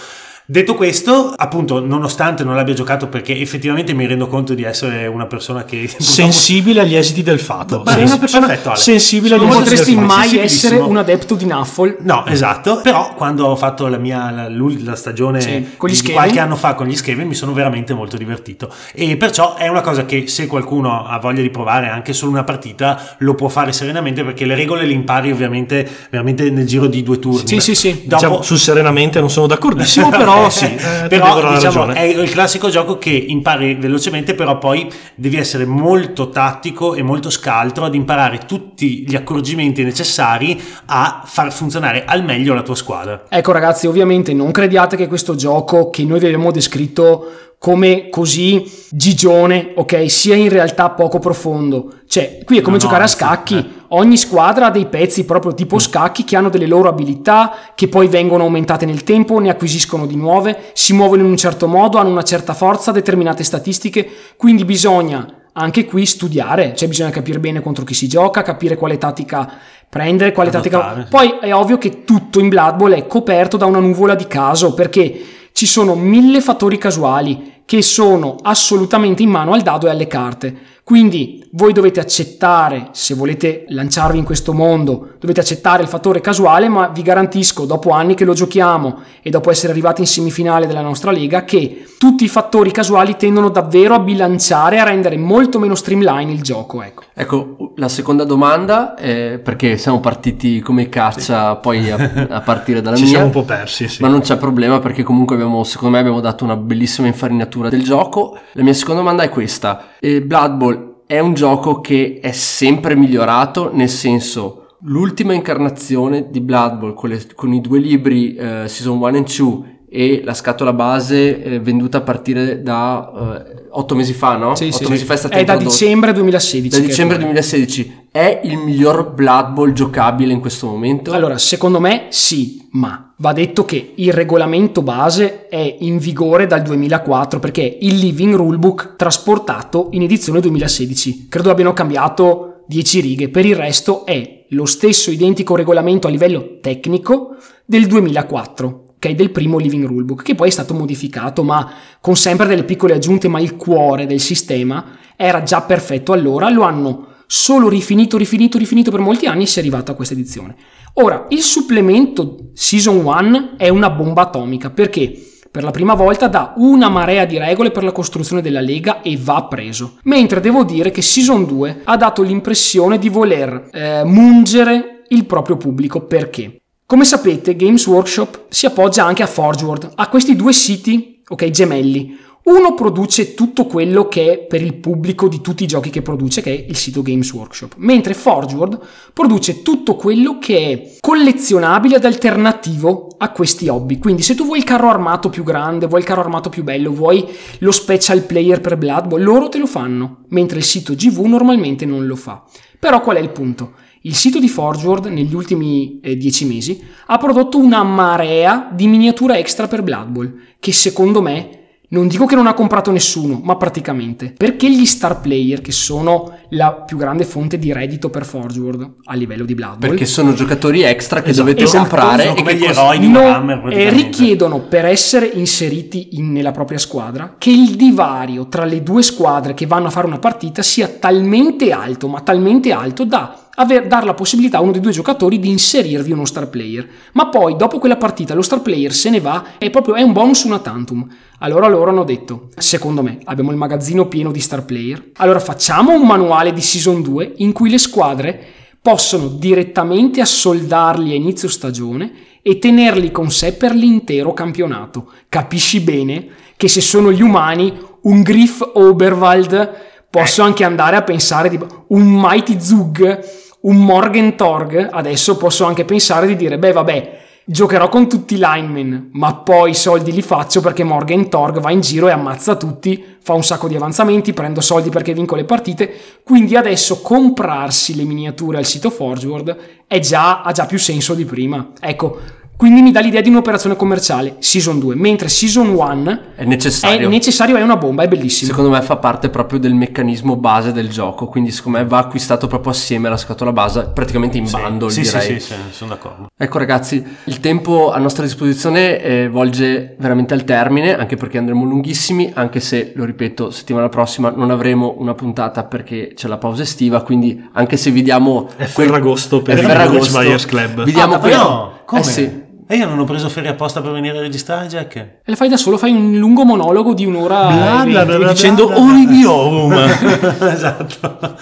Detto questo, appunto, nonostante non l'abbia giocato perché effettivamente mi rendo conto di essere una persona che... Sensibile agli esiti del fato. Ma sì. una persona Perfetto, Ale. sensibile agli esiti del fato. Non potresti mai essere un adepto di Nuffle. No, esatto. Però quando ho fatto la mia la, la stagione sì, con gli qualche anno fa con gli Skaven mi sono veramente molto divertito. E perciò è una cosa che se qualcuno ha voglia di provare anche solo una partita lo può fare serenamente perché le regole le impari ovviamente veramente nel giro di due turni. Sì, sì, sì. Dopo... Diciamo, su serenamente non sono d'accordissimo, però però sì, eh, però diciamo, è il classico gioco che impari velocemente, però poi devi essere molto tattico e molto scaltro ad imparare tutti gli accorgimenti necessari a far funzionare al meglio la tua squadra. Ecco ragazzi, ovviamente non crediate che questo gioco che noi vi abbiamo descritto come così gigione, ok, sia in realtà poco profondo. Cioè, qui è come no, giocare no, a scacchi. Sì, eh. Ogni squadra ha dei pezzi proprio tipo scacchi che hanno delle loro abilità che poi vengono aumentate nel tempo, ne acquisiscono di nuove, si muovono in un certo modo, hanno una certa forza, determinate statistiche, quindi bisogna anche qui studiare, cioè bisogna capire bene contro chi si gioca, capire quale tattica prendere, quale tattica... Poi è ovvio che tutto in Blood Bowl è coperto da una nuvola di caso, perché ci sono mille fattori casuali che sono assolutamente in mano al dado e alle carte. Quindi voi dovete accettare, se volete lanciarvi in questo mondo, dovete accettare il fattore casuale, ma vi garantisco, dopo anni che lo giochiamo e dopo essere arrivati in semifinale della nostra lega, che tutti i fattori casuali tendono davvero a bilanciare, a rendere molto meno streamline il gioco. Ecco, ecco la seconda domanda è perché siamo partiti come caccia sì. poi a, a, partire dalla Ci mia. Ci siamo un po' persi, sì. Ma non c'è problema perché comunque abbiamo, secondo me, abbiamo dato una bellissima infarinatura del gioco. La mia seconda domanda è questa. Eh, Blood Bowl è un gioco che è sempre migliorato, nel senso l'ultima incarnazione di Blood Bowl con, le, con i due libri eh, Season 1 e 2 e la scatola base eh, venduta a partire da eh, 8 mesi fa, no? Sì, 8 sì, mesi sì. fa è stata È da dicembre 2016. Da dicembre 2016. È il miglior Blood Bowl giocabile in questo momento? Allora, secondo me sì, ma va detto che il regolamento base è in vigore dal 2004 perché è il Living Rulebook trasportato in edizione 2016. Credo abbiano cambiato 10 righe, per il resto è lo stesso identico regolamento a livello tecnico del 2004 ok, del primo Living Rulebook, che poi è stato modificato, ma con sempre delle piccole aggiunte, ma il cuore del sistema era già perfetto allora, lo hanno solo rifinito, rifinito, rifinito per molti anni e si è arrivato a questa edizione. Ora, il supplemento Season 1 è una bomba atomica, perché? per la prima volta dà una marea di regole per la costruzione della lega e va preso. Mentre devo dire che Season 2 ha dato l'impressione di voler eh, mungere il proprio pubblico perché? Come sapete, Games Workshop si appoggia anche a ForgeWorld, a questi due siti, ok, gemelli. Uno produce tutto quello che è per il pubblico di tutti i giochi che produce, che è il sito Games Workshop, mentre ForgeWorld produce tutto quello che è collezionabile ed alternativo a questi hobby. Quindi se tu vuoi il carro armato più grande, vuoi il carro armato più bello, vuoi lo special player per Blood Bowl, loro te lo fanno, mentre il sito GV normalmente non lo fa. Però qual è il punto? Il sito di ForgeWorld negli ultimi eh, dieci mesi ha prodotto una marea di miniature extra per Blood Bowl, che secondo me non dico che non ha comprato nessuno, ma praticamente. Perché gli star player, che sono la più grande fonte di reddito per ForgeWorld a livello di Blood Bowl, Perché sono giocatori extra che Esatto, dovete esatto, comprare sono e come che gli eroi di Warhammer eh, richiedono per essere inseriti in- nella propria squadra che il divario tra le due squadre che vanno a fare una partita sia talmente alto, ma talmente alto da aver, dar la possibilità a uno dei due giocatori di inserirvi uno star player. Ma poi, dopo quella partita, lo star player se ne va e proprio è un bonus una tantum. Allora loro hanno detto, secondo me, abbiamo il magazzino pieno di star player, allora facciamo un manuale di Season 2 in cui le squadre possono direttamente assoldarli a inizio stagione e tenerli con sé per l'intero campionato. Capisci bene che se sono gli umani, un Griff Oberwald, posso anche andare a pensare di un Mighty Zug, un Morgentorg, adesso posso anche pensare di dire, beh vabbè, giocherò con tutti i linemen, ma poi i soldi li faccio perché Morgentorg va in giro e ammazza tutti, fa un sacco di avanzamenti, prendo soldi perché vinco le partite, quindi adesso comprarsi le miniature al sito ForgeWorld già, ha già più senso di prima. Ecco, quindi mi dà l'idea di un'operazione commerciale, Season 2, mentre Season 1 è necessario. è necessario, è una bomba, è bellissimo. Secondo me fa parte proprio del meccanismo base del gioco, quindi secondo me va acquistato proprio assieme alla scatola base, praticamente in Sì, bundle sì, sì, direi. sì, sì, sono d'accordo. Ecco ragazzi, il tempo a nostra disposizione eh, volge veramente al termine, anche perché andremo lunghissimi, anche se, lo ripeto, settimana prossima non avremo una puntata perché c'è la pausa estiva, quindi anche se vi diamo... È Ferragosto per È il Ferragosto, Club. Vi diamo Ah, quel- davvero? Come? Eh sì. E io non ho preso ferie apposta per venire a registrare, Jack. E le fai da solo, fai un lungo monologo di un'ora Bla, e bla, bla, bla, dicendo bla. Olivium. esatto.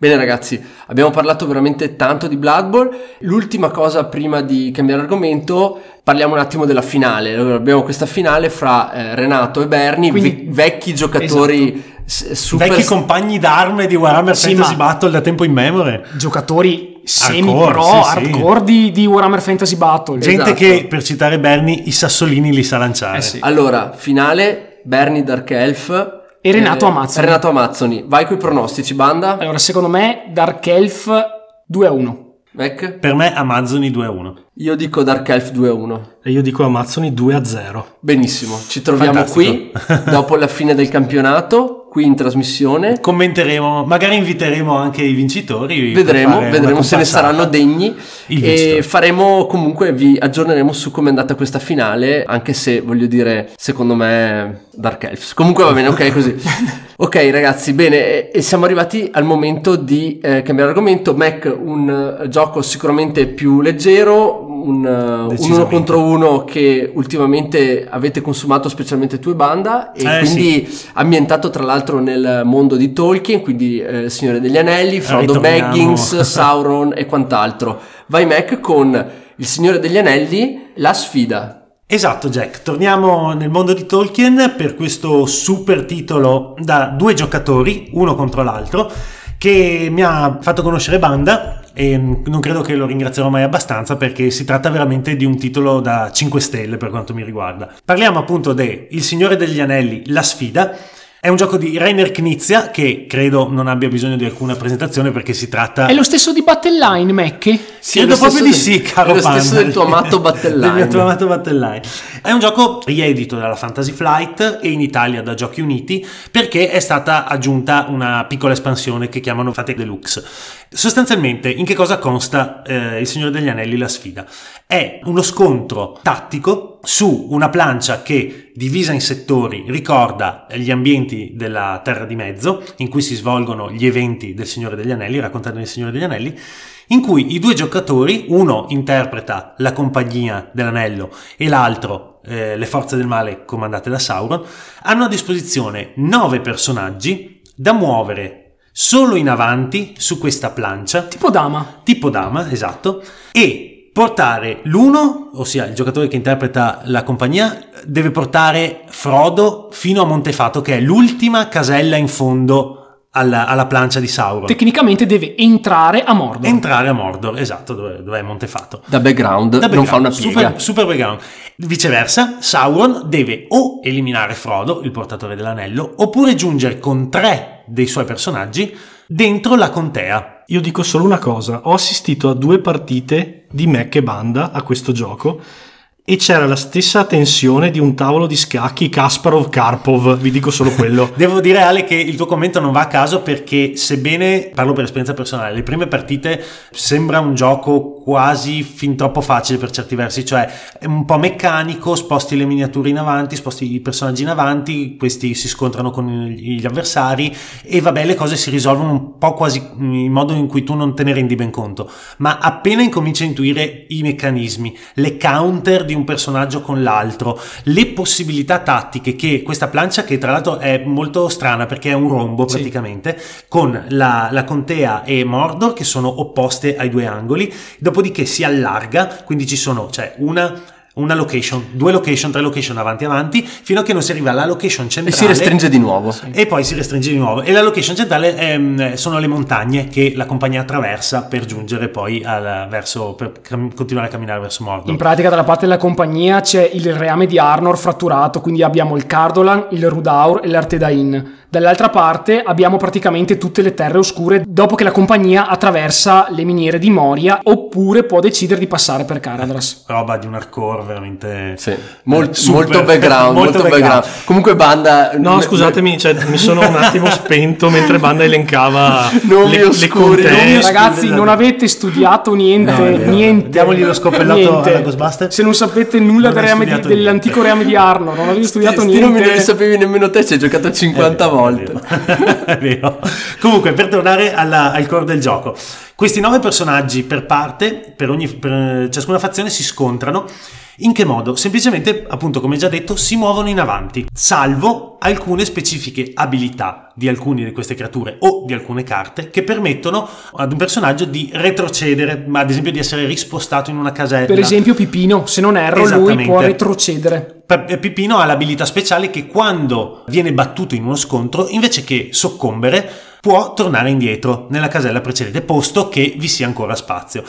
Bene ragazzi, abbiamo parlato veramente tanto di Blood Bowl. L'ultima cosa prima di cambiare argomento, parliamo un attimo della finale. Allora, abbiamo questa finale fra eh, Renato e Bernie, Quindi- ve- vecchi giocatori s- super Vecchi compagni d'arme di Warhammer Sì, Fantasy ma- Battle da tempo in memoria. giocatori semi-pro, Hardcore, sì, sì. hardcore di, di Warhammer Fantasy Battle. Gente Esatto. che, per citare Bernie, i sassolini li sa lanciare. Eh sì. Allora, finale Bernie Dark Elf E Renato Amazzoni. Renato Amazzoni. Vai coi pronostici, banda. Allora, secondo me, Dark Elf 2 a 1. Mac? Per me Amazzoni 2-1. Io dico Dark Elf 2-1. E io dico Amazzoni 2 a 0. Benissimo, ci troviamo qui Fantastico. dopo la fine del campionato, qui in trasmissione. Commenteremo, magari inviteremo anche i vincitori. Vedremo, vedremo se ne saranno degni e faremo comunque, vi aggiorneremo su come è andata questa finale, anche se voglio dire, secondo me Dark Elves. Comunque va bene, ok così. ok ragazzi, bene, e- e siamo arrivati al momento di eh, cambiare argomento. Mac, un eh, gioco sicuramente più leggero, un, eh, un Decisamente. uno contro uno che ultimamente avete consumato specialmente tu e Banda e Eh, quindi ambientato tra l'altro nel mondo di Tolkien, quindi eh, Signore degli Anelli, Frodo ritorniamo. Baggins, Sauron e quant'altro. Vai Mac con Il Signore degli Anelli, La sfida. Esatto Jack, torniamo nel mondo di Tolkien per questo super titolo da due giocatori, uno contro l'altro, che mi ha fatto conoscere Banda e non credo che lo ringrazierò mai abbastanza perché si tratta veramente di un titolo da 5 stelle per quanto mi riguarda. Parliamo appunto di Il Signore degli Anelli, La sfida. È un gioco di Rainer Knizia che credo non abbia bisogno di alcuna presentazione perché si tratta... È lo stesso di Battle.line, Mac? Sì, Credo proprio di stesso sì, del- caro è lo stesso Panda. del tuo amato Battle del tuo amato Battle È un gioco riedito dalla Fantasy Flight e in Italia da Giochi Uniti perché è stata aggiunta una piccola espansione che chiamano Fate Deluxe. Sostanzialmente, in che cosa consta eh, Il Signore degli Anelli la sfida? È uno scontro tattico su una plancia che, divisa in settori, ricorda gli ambienti della Terra di Mezzo, in cui si svolgono gli eventi del Signore degli Anelli, raccontati del Signore degli Anelli, in cui i due giocatori, uno interpreta la compagnia dell'anello e l'altro eh, le forze del male comandate da Sauron, hanno a disposizione nove personaggi da muovere solo in avanti su questa plancia. Tipo dama. Tipo dama, esatto. E portare l'uno, ossia il giocatore che interpreta la compagnia, deve portare Frodo fino a Montefato, che è l'ultima casella in fondo alla, alla, plancia di Sauron. Tecnicamente deve entrare a Mordor. Entrare a Mordor, esatto, dove, dove è Montefato. Da background, da background non fa una piega. Super, super, background. Viceversa, Sauron deve o eliminare Frodo, il portatore dell'anello, oppure giungere con tre dei suoi personaggi dentro la contea. Io dico solo una cosa, ho assistito a due partite di Mac e Banda a questo gioco e c'era la stessa tensione di un tavolo di scacchi Kasparov-Karpov, vi dico solo quello. Devo dire Ale che il tuo commento non va a caso perché sebbene, parlo per esperienza personale, le prime partite sembra un gioco quasi fin troppo facile per certi versi, cioè è un po' meccanico, sposti le miniature in avanti, sposti i personaggi in avanti, questi si scontrano con gli avversari e vabbè le cose si risolvono un po' quasi in modo in cui tu non te ne rendi ben conto, ma appena incominci a intuire i meccanismi, le counter di un personaggio con l'altro, le possibilità tattiche che questa plancia, che tra l'altro è molto strana perché è un rombo praticamente, sì. con la, la, contea e Mordor che sono opposte ai due angoli, dopodiché si allarga, quindi ci sono, cioè una una location, due location, tre location avanti avanti, fino a che non si arriva alla location centrale. E si restringe di nuovo. E poi si restringe di nuovo. E la location centrale è, sono le montagne che la compagnia attraversa per giungere poi al, verso, per cam- continuare a camminare verso Mordor. In pratica dalla parte della compagnia c'è il reame di Arnor fratturato, quindi abbiamo il Cardolan, il Rudaur e l'Artedain Dall'altra parte abbiamo praticamente tutte le terre oscure dopo che la compagnia attraversa le miniere di Moria oppure può decidere di passare per Caradras. Roba di un hardcore veramente sì. Mol- molto background, molto, molto background. Comunque Banda No, scusatemi, cioè, mi sono un attimo spento mentre Banda elencava non le, oscuri, le non Ragazzi, non avete studiato niente, no, niente. Diamogli lo scoppellato niente. alla Ghostbuster. Se non sapete nulla del reame di, dell'antico reame di Arno, non avete studiato sti, niente. Sti non li sapevi nemmeno te, ci hai giocato 50 volte volte. È vero. Comunque, per tornare alla, al core del gioco, questi nove personaggi per parte, per, ogni, per ciascuna fazione, si scontrano. In che modo? Semplicemente, appunto, come già detto, si muovono in avanti, salvo alcune specifiche abilità di alcune di queste creature o di alcune carte che permettono ad un personaggio di retrocedere, ma ad esempio di essere rispostato in una casella. Per esempio Pipino, se non erro, lui può retrocedere. Eh, Pipino ha l'abilità speciale che quando viene battuto in uno scontro, invece che soccombere, può tornare indietro nella casella precedente, posto che vi sia ancora spazio.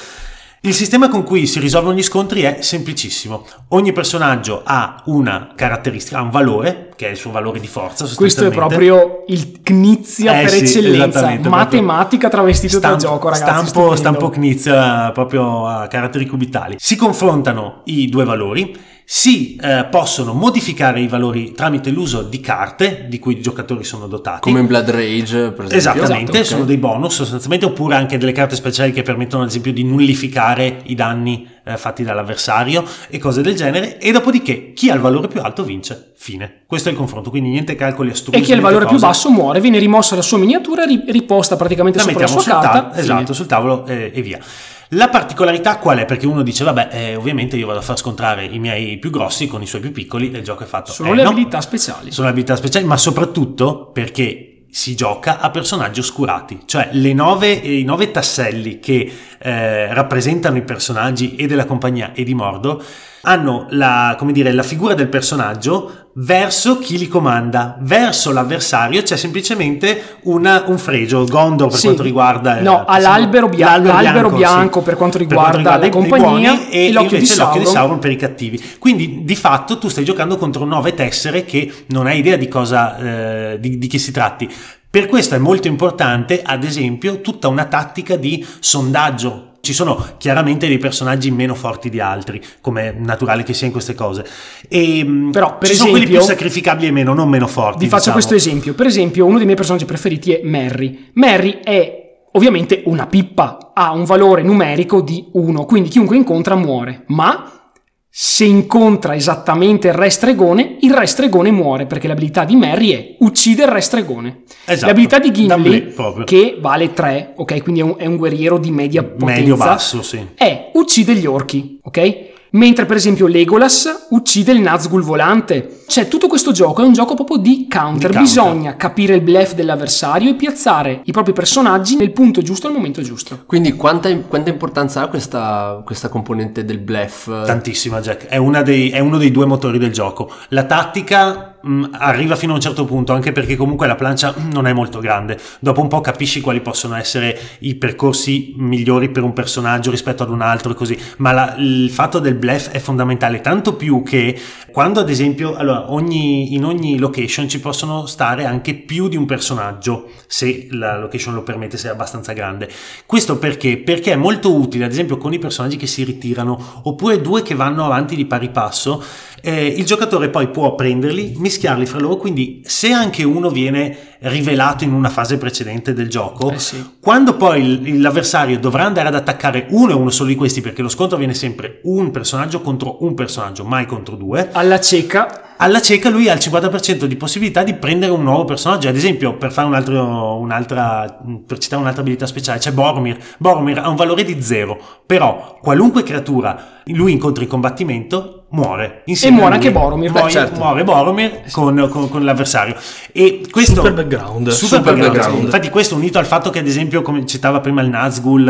Il sistema con cui si risolvono gli scontri è semplicissimo. Ogni personaggio ha una caratteristica, ha un valore, che è il suo valore di forza. Questo è proprio il Knizia eh, per sì, eccellenza, matematica travestita da gioco, ragazzi. Stampo, stampo Knizia proprio a caratteri cubitali. Si confrontano i due valori si eh, possono modificare i valori tramite l'uso di carte di cui i giocatori sono dotati. Come in Blood Rage, per esempio. Esattamente, esatto, sono okay. dei bonus sostanzialmente, oppure anche delle carte speciali che permettono ad esempio di nullificare i danni eh, fatti dall'avversario e cose del genere. E dopodiché chi ha il valore più alto vince. Fine. Questo è il confronto, quindi niente calcoli astrusi. E chi ha il valore cose. più basso muore, viene rimossa la sua miniatura, riposta praticamente la sopra la sua carta. Ta- esatto, sul tavolo eh, e via. La particolarità qual è? Perché uno dice, vabbè, eh, ovviamente io vado a far scontrare i miei più grossi con i suoi più piccoli e il gioco è fatto. Sono eh, le no, abilità speciali. Sono le abilità speciali, ma soprattutto perché si gioca a personaggi oscurati, cioè nove, i nove tasselli che eh, rappresentano i personaggi e della compagnia e di Mordor hanno la, come dire, la figura del personaggio verso chi li comanda, verso l'avversario c'è semplicemente una, un fregio, Gondor per sì. quanto riguarda... No, ha l'albero, bia- l'albero, l'albero bianco, sì. per, quanto per quanto riguarda, la compagnia e, l'occhio, invece di l'occhio di Sauron per i cattivi. Quindi di fatto tu stai giocando contro nove tessere che non hai idea di cosa, eh, di, di che si tratti. Per questo è molto importante, ad esempio, tutta una tattica di sondaggio ci sono chiaramente dei personaggi meno forti di altri, come è naturale che sia in queste cose. E, mm, Però, per ci esempio, sono quelli più sacrificabili e meno, non meno forti. Vi faccio diciamo. questo esempio. Per esempio, uno dei miei personaggi preferiti è Merry. Merry è ovviamente una pippa, ha un valore numerico di 1, quindi chiunque incontra muore. Ma se incontra esattamente il re stregone, il re stregone muore perché l'abilità di Merry è uccide il re stregone. Esatto. L'abilità di Gimli, che vale 3, ok, quindi è un, è un guerriero di media potenza, Medio-basso, sì. è uccide gli orchi, ok? Mentre per esempio Legolas uccide il Nazgul volante. Cioè tutto questo gioco è un gioco proprio di counter. Di counter. Bisogna capire il bluff dell'avversario e piazzare i propri personaggi nel punto giusto al momento giusto. Quindi quanta, quanta importanza ha questa, questa componente del bluff? Tantissima, Jack. È, una dei- è uno dei due motori del gioco. La tattica mh, arriva fino a un certo punto, anche perché comunque la plancia non è molto grande. Dopo un po' capisci quali possono essere i percorsi migliori per un personaggio rispetto ad un altro e così. Ma la- il fatto del bluff è fondamentale, tanto più che quando ad esempio, allora, ogni- in ogni location ci possono stare anche più di un personaggio, se la location lo permette, se è abbastanza grande. Questo perché? Perché è molto utile, ad esempio, con i personaggi che si ritirano, oppure due che vanno avanti di pari passo. Eh, il giocatore poi può prenderli, mischiarli fra loro, quindi se anche uno viene rivelato in una fase precedente del gioco, Eh sì. quando poi l'avversario dovrà andare ad attaccare uno e uno solo di questi, perché lo scontro viene sempre un personaggio contro un personaggio, mai contro due, Alla cieca, alla cieca lui ha il 50% di possibilità di prendere un nuovo personaggio. Ad esempio, per fare un altro, un'altra, per citare un'altra abilità speciale, c'è Boromir. Boromir ha un valore di zero, però qualunque creatura lui incontri in combattimento muore. Insieme E muore anche Boromir, beh, Muore, certo. muore Boromir con, con- con l'avversario. E questo Super background. Super, Super background. background. Infatti, questo unito al fatto che, ad esempio, come citava prima il Nazgul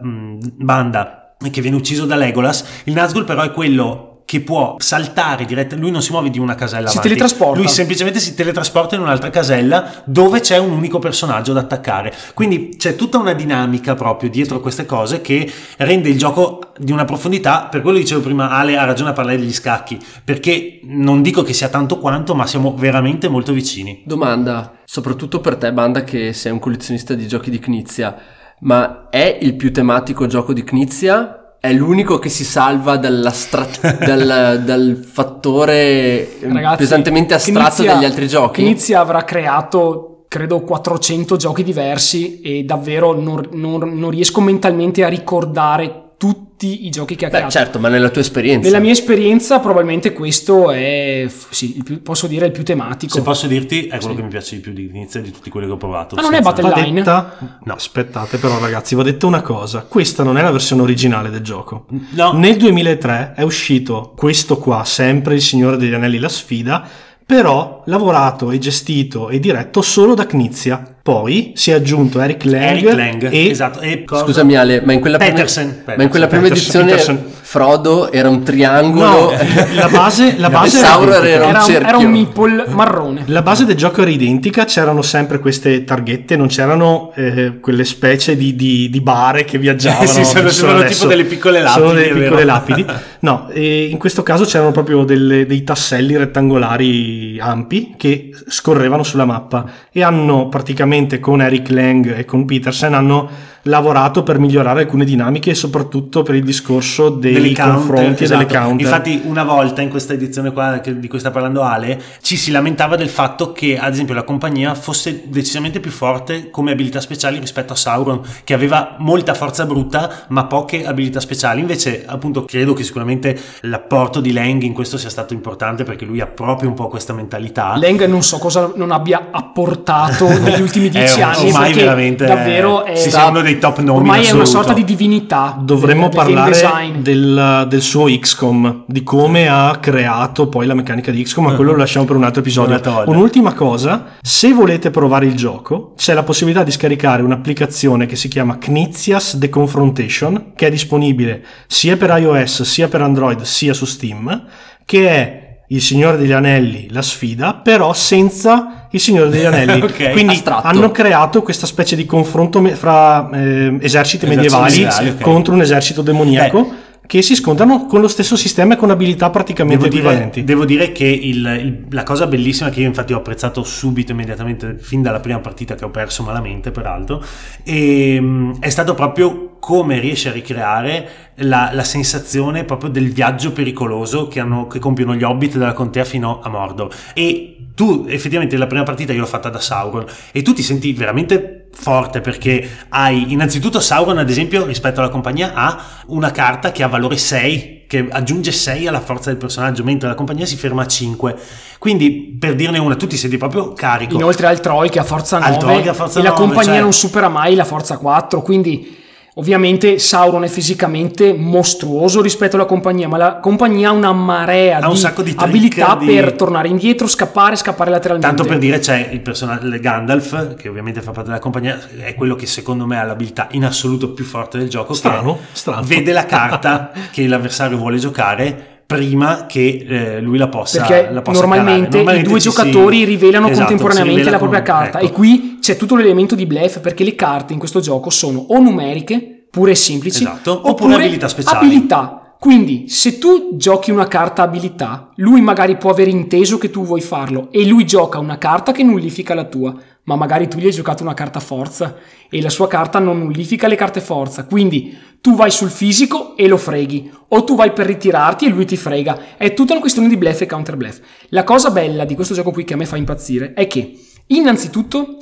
mh, Banda, che viene ucciso da Legolas, il Nazgul però è quello che può saltare direttamente, lui non si muove di una casella Si avanti. teletrasporta. lui semplicemente si teletrasporta in un'altra casella dove c'è un unico personaggio da attaccare quindi c'è tutta una dinamica proprio dietro queste cose che rende il gioco di una profondità per quello dicevo prima Ale ha ragione a parlare degli scacchi perché non dico che sia tanto quanto ma siamo veramente molto vicini Domanda, soprattutto per te, Banda, che sei un collezionista di giochi di Knizia, ma è il più tematico gioco di Knizia? È l'unico che si salva dalla stra- dal, dal fattore ragazzi, pesantemente astratto Knizia- degli altri giochi? Knizia avrà creato credo 400 giochi diversi e davvero non, non- non riesco mentalmente a ricordare tutti i giochi che ha Beh, creato. certo, ma nella tua esperienza. Nella mia esperienza probabilmente questo è, sì, il più- posso dire, il più tematico. se posso dirti è quello Sì. che mi piace di più di inizio di tutti quelli che ho provato Ma non è Battle detta, No. aspettate però ragazzi, va detta una cosa, questa non è la versione originale del gioco. no Nel 2003 è uscito questo qua, sempre il Signore degli Anelli la sfida, però lavorato e gestito e diretto solo da Knizia. Poi si è aggiunto Eric Lang, Eric Lang e esatto e cosa- Scusami Ale, ma in quella prima, Peterson, ma in quella prima Peterson, edizione Peterson. Frodo era un triangolo No, la base, la base era identica. era un Era un, cerchio. era un meeple marrone. La base del gioco era identica, c'erano sempre queste targhette, non c'erano eh, quelle specie di, di- di bare che viaggiavano. Sì, sono- sembrano adesso. tipo delle piccole Sono lapidi, delle è vero. piccole lapidi. No, e in questo caso c'erano proprio delle- dei tasselli rettangolari ampi che scorrevano sulla mappa e hanno praticamente con Eric Lang e con Peterson hanno lavorato per migliorare alcune dinamiche e soprattutto per il discorso dei delle counter, confronti e delle esatto. counter. Infatti, una volta in questa edizione qua che- di cui sta parlando Ale, ci si lamentava del fatto che, ad esempio, la compagnia fosse decisamente più forte come abilità speciali rispetto a Sauron, che aveva molta forza brutta ma poche abilità speciali. Invece, appunto, credo che sicuramente l'apporto di Lang in questo sia stato importante perché lui ha proprio un po' questa mentalità. Lang non so cosa non abbia apportato negli ultimi dieci È un- anni ormai veramente davvero è, sì, sì, è uno dei top nomi ormai è una sorta di divinità Dovremmo del- parlare del, del suo XCOM, di come ha creato poi la meccanica di XCOM, ma quello lo lasciamo per un altro episodio. Un'ultima cosa, se volete provare il gioco, c'è la possibilità di scaricare un'applicazione che si chiama Knizias The Confrontation, che è disponibile sia per iOS, sia per Android, sia su Steam, che è il Signore degli Anelli, la sfida, però senza il Signore degli Anelli. Ok, Quindi astratto. hanno creato questa specie di confronto me- fra eh, eserciti medievali medievali, ok. contro un esercito demoniaco che si scontrano con lo stesso sistema e con abilità praticamente Devo dire, equivalenti. devo dire che il- il- la cosa bellissima che io infatti ho apprezzato subito, immediatamente, fin dalla prima partita che ho perso malamente peraltro, ehm, è stato proprio come riesce a ricreare la, la sensazione proprio del viaggio pericoloso che, hanno- che compiono gli hobbit dalla contea fino a Mordor. E tu effettivamente la prima partita io l'ho fatta da Sauron e tu ti senti veramente forte perché hai innanzitutto Sauron ad esempio rispetto alla compagnia ha una carta che ha valore 6 che aggiunge 6 alla forza del personaggio, mentre la compagnia si ferma a 5. Quindi, per dirne una, tu ti senti proprio carico. Inoltre al troll che ha forza Al 9 troll che ha forza e la 9, compagnia cioè- non supera mai la forza 4, quindi ovviamente Sauron è fisicamente mostruoso rispetto alla compagnia, ma la compagnia ha una marea Ha un di sacco di abilità di- per tornare indietro, scappare, scappare lateralmente. Tanto per dire c'è il personaggio Gandalf, che ovviamente fa parte della compagnia, è quello che secondo me ha l'abilità in assoluto più forte del gioco. Strano, strano. Vede la carta che l'avversario vuole giocare prima che eh, lui la possa, perché la possa normalmente, calare. i due ci si- giocatori rivelano Esatto, contemporaneamente rivela la propria con- carta ecco. e qui c'è tutto l'elemento di bluff perché le carte in questo gioco sono o numeriche, pure e semplici, Esatto, oppure abilità speciali. abilità. Quindi se tu giochi una carta abilità, lui magari può aver inteso che tu vuoi farlo e lui gioca una carta che nullifica la tua, ma magari tu gli hai giocato una carta forza e la sua carta non nullifica le carte forza, quindi tu vai sul fisico e lo freghi, o tu vai per ritirarti e lui ti frega. È tutta una questione di bluff e counter bluff. La cosa bella di questo gioco qui che a me fa impazzire è che, innanzitutto,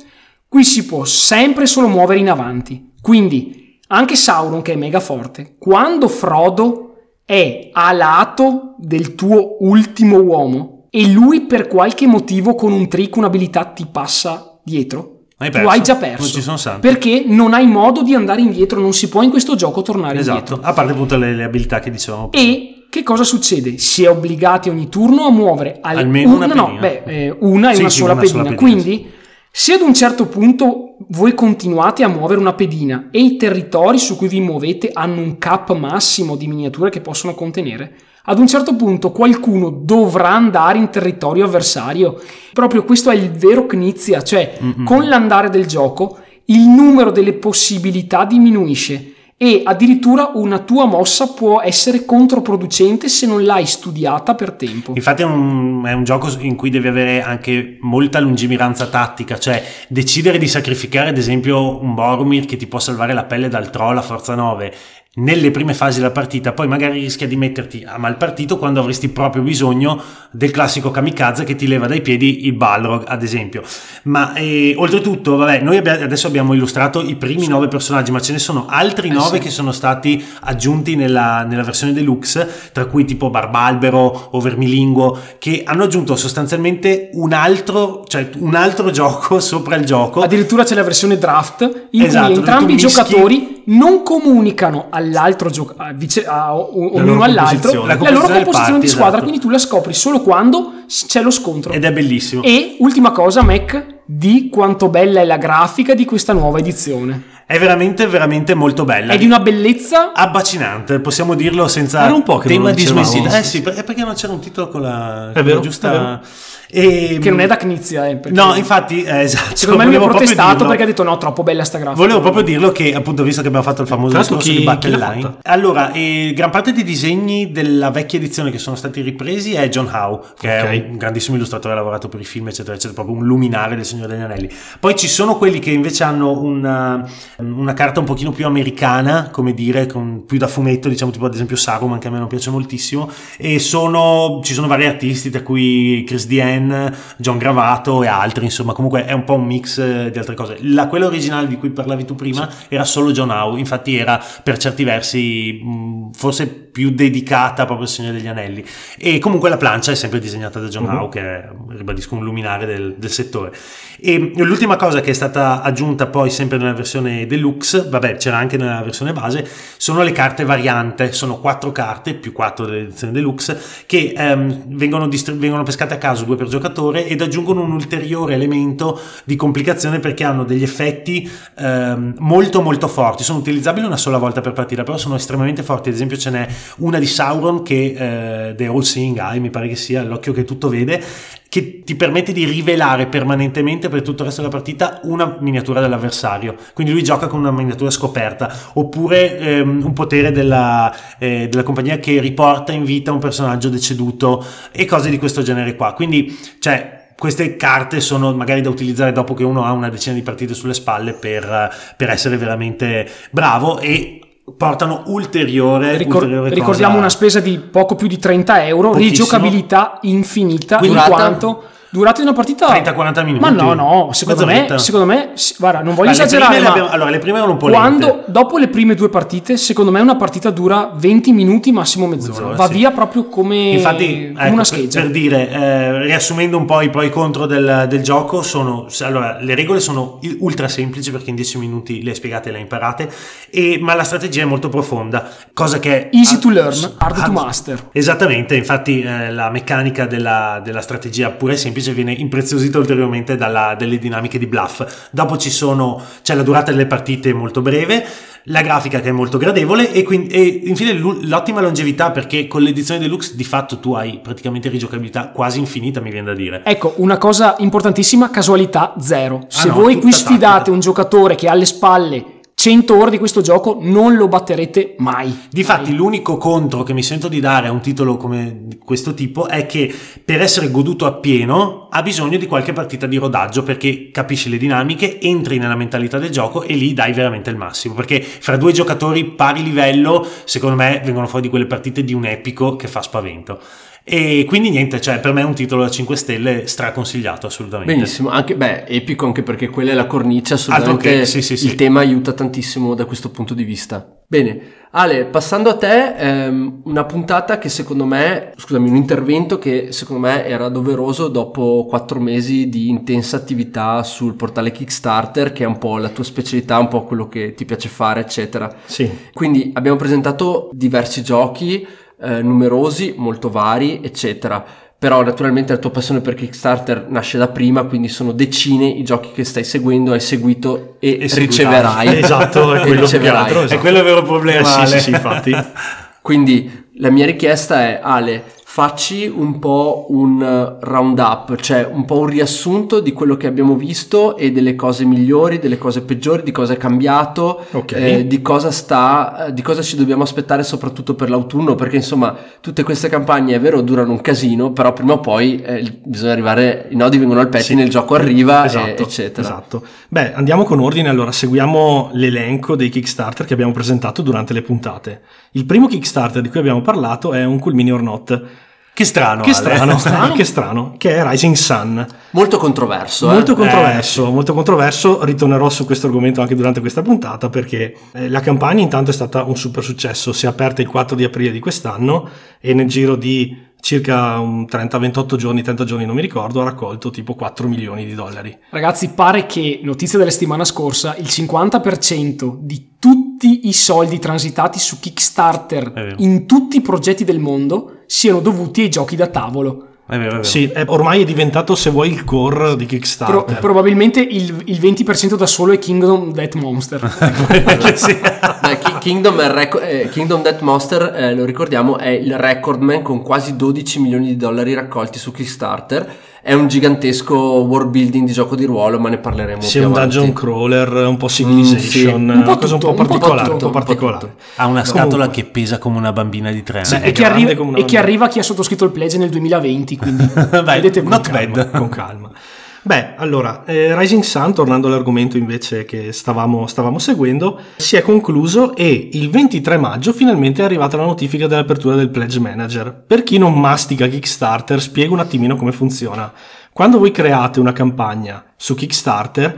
qui si può sempre solo muovere in avanti. Quindi, anche Sauron, che è mega forte, quando Frodo è a lato del tuo ultimo uomo e lui per qualche motivo con un trick, un'abilità ti passa dietro, Hai tu perso. hai già Non perso. ci sono santi. Perché non hai modo di andare indietro, non si può in questo gioco tornare Esatto, indietro. a parte appunto le, le abilità che dicevamo prima. E che cosa succede? Si è obbligati ogni turno a muovere al- Almeno una no, no, pedina. beh, eh, una e Sì, una, sì, sola, una pedina. sola pedina, Quindi, se ad un certo punto voi continuate a muovere una pedina e i territori su cui vi muovete hanno un cap massimo di miniature che possono contenere, ad un certo punto qualcuno dovrà andare in territorio avversario. Proprio questo è il vero Knizia, cioè con l'andare del gioco il numero delle possibilità diminuisce e addirittura una tua mossa può essere controproducente se non l'hai studiata per tempo. Infatti è un, è un gioco in cui devi avere anche molta lungimiranza tattica, cioè decidere di sacrificare ad esempio un Boromir che ti può salvare la pelle dal troll a forza 9 nelle prime fasi della partita, poi magari rischia di metterti a mal partito quando avresti proprio bisogno del classico kamikaze che ti leva dai piedi il Balrog, ad esempio. Ma eh, oltretutto, vabbè, noi abbia- adesso abbiamo illustrato i primi nove personaggi, ma ce ne sono altri nove che sono stati aggiunti nella, nella versione deluxe, tra cui tipo Barbalbero o Vermilinguo, che hanno aggiunto sostanzialmente un altro, cioè un altro gioco sopra il gioco. Addirittura c'è la versione draft in Esatto, cui entrambi i giocatori non comunicano all'altro giocatore, ognuno loro all'altro, la, La loro composizione del composizione party, di squadra, esatto. quindi tu la scopri solo quando c'è lo scontro. Ed è bellissimo. E ultima cosa, Mac, di quanto bella è la grafica di questa nuova edizione. È veramente, veramente molto bella. È di una bellezza abbacinante, possiamo dirlo senza Era un po' che non tema lo di dicevamo. smessità. Eh sì, per- è perché non c'era un titolo con la, con la vero, giusta. è vero. E- che non è da Knizia, eh, perché- No, infatti, eh, esatto. Secondo me lui ha protestato perché ha detto no, troppo bella sta grafica. Volevo proprio dirlo che, appunto, visto che abbiamo fatto il famoso discorso chi- di Battle chi l'ha Line. fatta? Allora, eh, gran parte dei disegni della vecchia edizione che sono stati ripresi è John Howe, che Ok. è un grandissimo illustratore, ha lavorato per i film, eccetera, eccetera, proprio un luminare del Signore degli Anelli. Poi ci sono quelli che invece hanno una, una carta un pochino più americana, come dire, con più da fumetto, diciamo, tipo ad esempio Saruman, che a me non piace moltissimo, e sono, ci sono vari artisti, tra cui Chris Dien, John Gravato e altri, insomma, comunque è un po' un mix eh, di altre cose. La, quella originale di cui parlavi tu prima era solo John Howe, infatti era per certi versi mh, forse più dedicata proprio al Signore degli Anelli. E comunque la plancia è sempre disegnata da John Mhm. Howe, che è, ribadisco, un luminare del, del settore. E l'ultima cosa che è stata aggiunta poi sempre nella versione deluxe, vabbè, c'era anche nella versione base, sono le carte variante. Sono quattro carte, più quattro dell'edizione deluxe, che ehm, vengono, distri- vengono pescate a caso, due per giocatore, ed aggiungono un ulteriore elemento di complicazione perché hanno degli effetti ehm, molto molto forti. Sono utilizzabili una sola volta per partita, però sono estremamente forti. Ad esempio ce n'è una di Sauron che eh, The All Seeing Eye, mi pare che sia l'occhio che tutto vede, che ti permette di rivelare permanentemente per tutto il resto della partita una miniatura dell'avversario. Quindi lui gioca con una miniatura scoperta, oppure ehm, un potere della, eh, della compagnia che riporta in vita un personaggio deceduto e cose di questo genere qua. Quindi, cioè. Queste carte sono magari da utilizzare dopo che uno ha una decina di partite sulle spalle per, per essere veramente bravo e portano ulteriore, Ricor- ulteriore cosa- ricordiamo una spesa di poco più di 30 euro, Pochissimo. rigiocabilità infinita, Quindi in quanto Durata di una partita 30-40 minuti. Ma no, no, secondo me, secondo me, guarda, non voglio Ma le esagerare, prime le ma abbiamo- allora, le prime erano un po' quando, lente. dopo le prime due partite, secondo me una partita dura 20 minuti, massimo mezz'ora. Mezz'ora, Va sì. via proprio come, Infatti, come ecco, una per, scheggia. per dire, eh, riassumendo un po' i pro e i contro del, del gioco, sono allora, le regole sono ultra semplici perché in 10 minuti le hai spiegate e le hai imparate, e- ma la strategia è molto profonda, cosa che Easy to ah, learn, hard to hard- master. Esattamente, infatti eh, la meccanica della, della strategia pura e semplice viene impreziosita ulteriormente dalla- dalle dinamiche di bluff. Dopo ci sono, c'è la durata delle partite molto breve, la grafica che è molto gradevole e, quindi, e infine l'ottima longevità perché con l'edizione deluxe di fatto tu hai praticamente rigiocabilità quasi infinita, mi viene da dire. Ecco, una cosa importantissima, casualità zero. Se no, voi qui sfidate un giocatore che ha alle spalle 100 ore di questo gioco, non lo batterete mai. Difatti, Mai. l'unico contro che mi sento di dare a un titolo come questo tipo è che per essere goduto appieno ha bisogno di qualche partita di rodaggio perché capisci le dinamiche, entri nella mentalità del gioco e lì dai veramente il massimo. Perché fra due giocatori pari livello, secondo me, vengono fuori di quelle partite di un epico che fa spavento. E quindi niente, cioè per me è un titolo da 5 stelle straconsigliato assolutamente. Benissimo, anche, beh, epico anche perché quella è la cornice, assolutamente che, sì, sì, sì. il tema aiuta tantissimo da questo punto di vista. Bene, Ale, passando a te, ehm, una puntata che secondo me, scusami, un intervento che secondo me era doveroso dopo quattro mesi di intensa attività sul portale Kickstarter, che è un po' la tua specialità, un po' quello che ti piace fare, eccetera. Sì. Quindi abbiamo presentato diversi giochi, eh, numerosi, molto vari, eccetera. Però naturalmente la tua passione per Kickstarter nasce da prima, quindi sono decine i giochi che stai seguendo, hai seguito e, E riceverai. Esatto, è E quello riceverai. altro. È esatto. quello il vero problema. Eh, sì, sì, sì, infatti. Quindi la mia richiesta è Ale, facci un po' un eh, roundup, cioè un po' un riassunto di quello che abbiamo visto e delle cose migliori, delle cose peggiori, di cosa è cambiato, Ok. eh, di cosa sta, eh, di cosa ci dobbiamo aspettare soprattutto per l'autunno, perché insomma tutte queste campagne è vero durano un casino, però prima o poi eh, bisogna arrivare, i nodi vengono al pettine, Sì. il gioco arriva, Esatto, e- eccetera. esatto. Beh, andiamo con ordine. Allora, seguiamo l'elenco dei Kickstarter che abbiamo presentato durante le puntate. Il primo Kickstarter di cui abbiamo parlato è un Cool Mini or Not. Che strano. Che Ale. strano, che strano, che è Rising Sun. Molto controverso. eh. Molto controverso, Eh, molto controverso. Ritornerò su questo argomento anche durante questa puntata perché eh, la campagna intanto è stata un super successo. Si è aperta il 4 di aprile di quest'anno e nel giro di circa un 30-28 giorni, 30 giorni non mi ricordo, ha raccolto tipo 4 milioni di dollari. Ragazzi, pare che, notizia della settimana scorsa, il 50% di tutti i soldi transitati su Kickstarter in tutti i progetti del mondo siano dovuti ai giochi da tavolo. È vero, è vero. Sì, è- ormai è diventato, se vuoi, il core di Pro- Kickstarter. probabilmente il, il 20% da solo è Kingdom Death Monster. Sì. Beh, Ki- Kingdom, reco- eh, Kingdom Death Monster, eh, lo ricordiamo, è il recordman con quasi 12 milioni di dollari raccolti su Kickstarter. È un gigantesco world building di gioco di ruolo, ma ne parleremo Sì, più un avanti. dungeon crawler, un po' civilization, Mm, sì. Un po' una cosa un tutto, po' un po' particolare. tutto, un po' un po' particolare. tutto. Ha una scatola Comunque. che pesa come una bambina di tre anni. Beh, e, che grande arri- come una e che arriva chi ha sottoscritto il pledge nel 2020, quindi Beh, vedete con not calma. bad. con calma. Beh, allora, eh, Rising Sun, tornando all'argomento invece che stavamo, stavamo seguendo, si è concluso e il 23 maggio finalmente è arrivata la notifica dell'apertura del Pledge Manager. Per chi non mastica Kickstarter, spiego un attimino come funziona. Quando voi create una campagna su Kickstarter,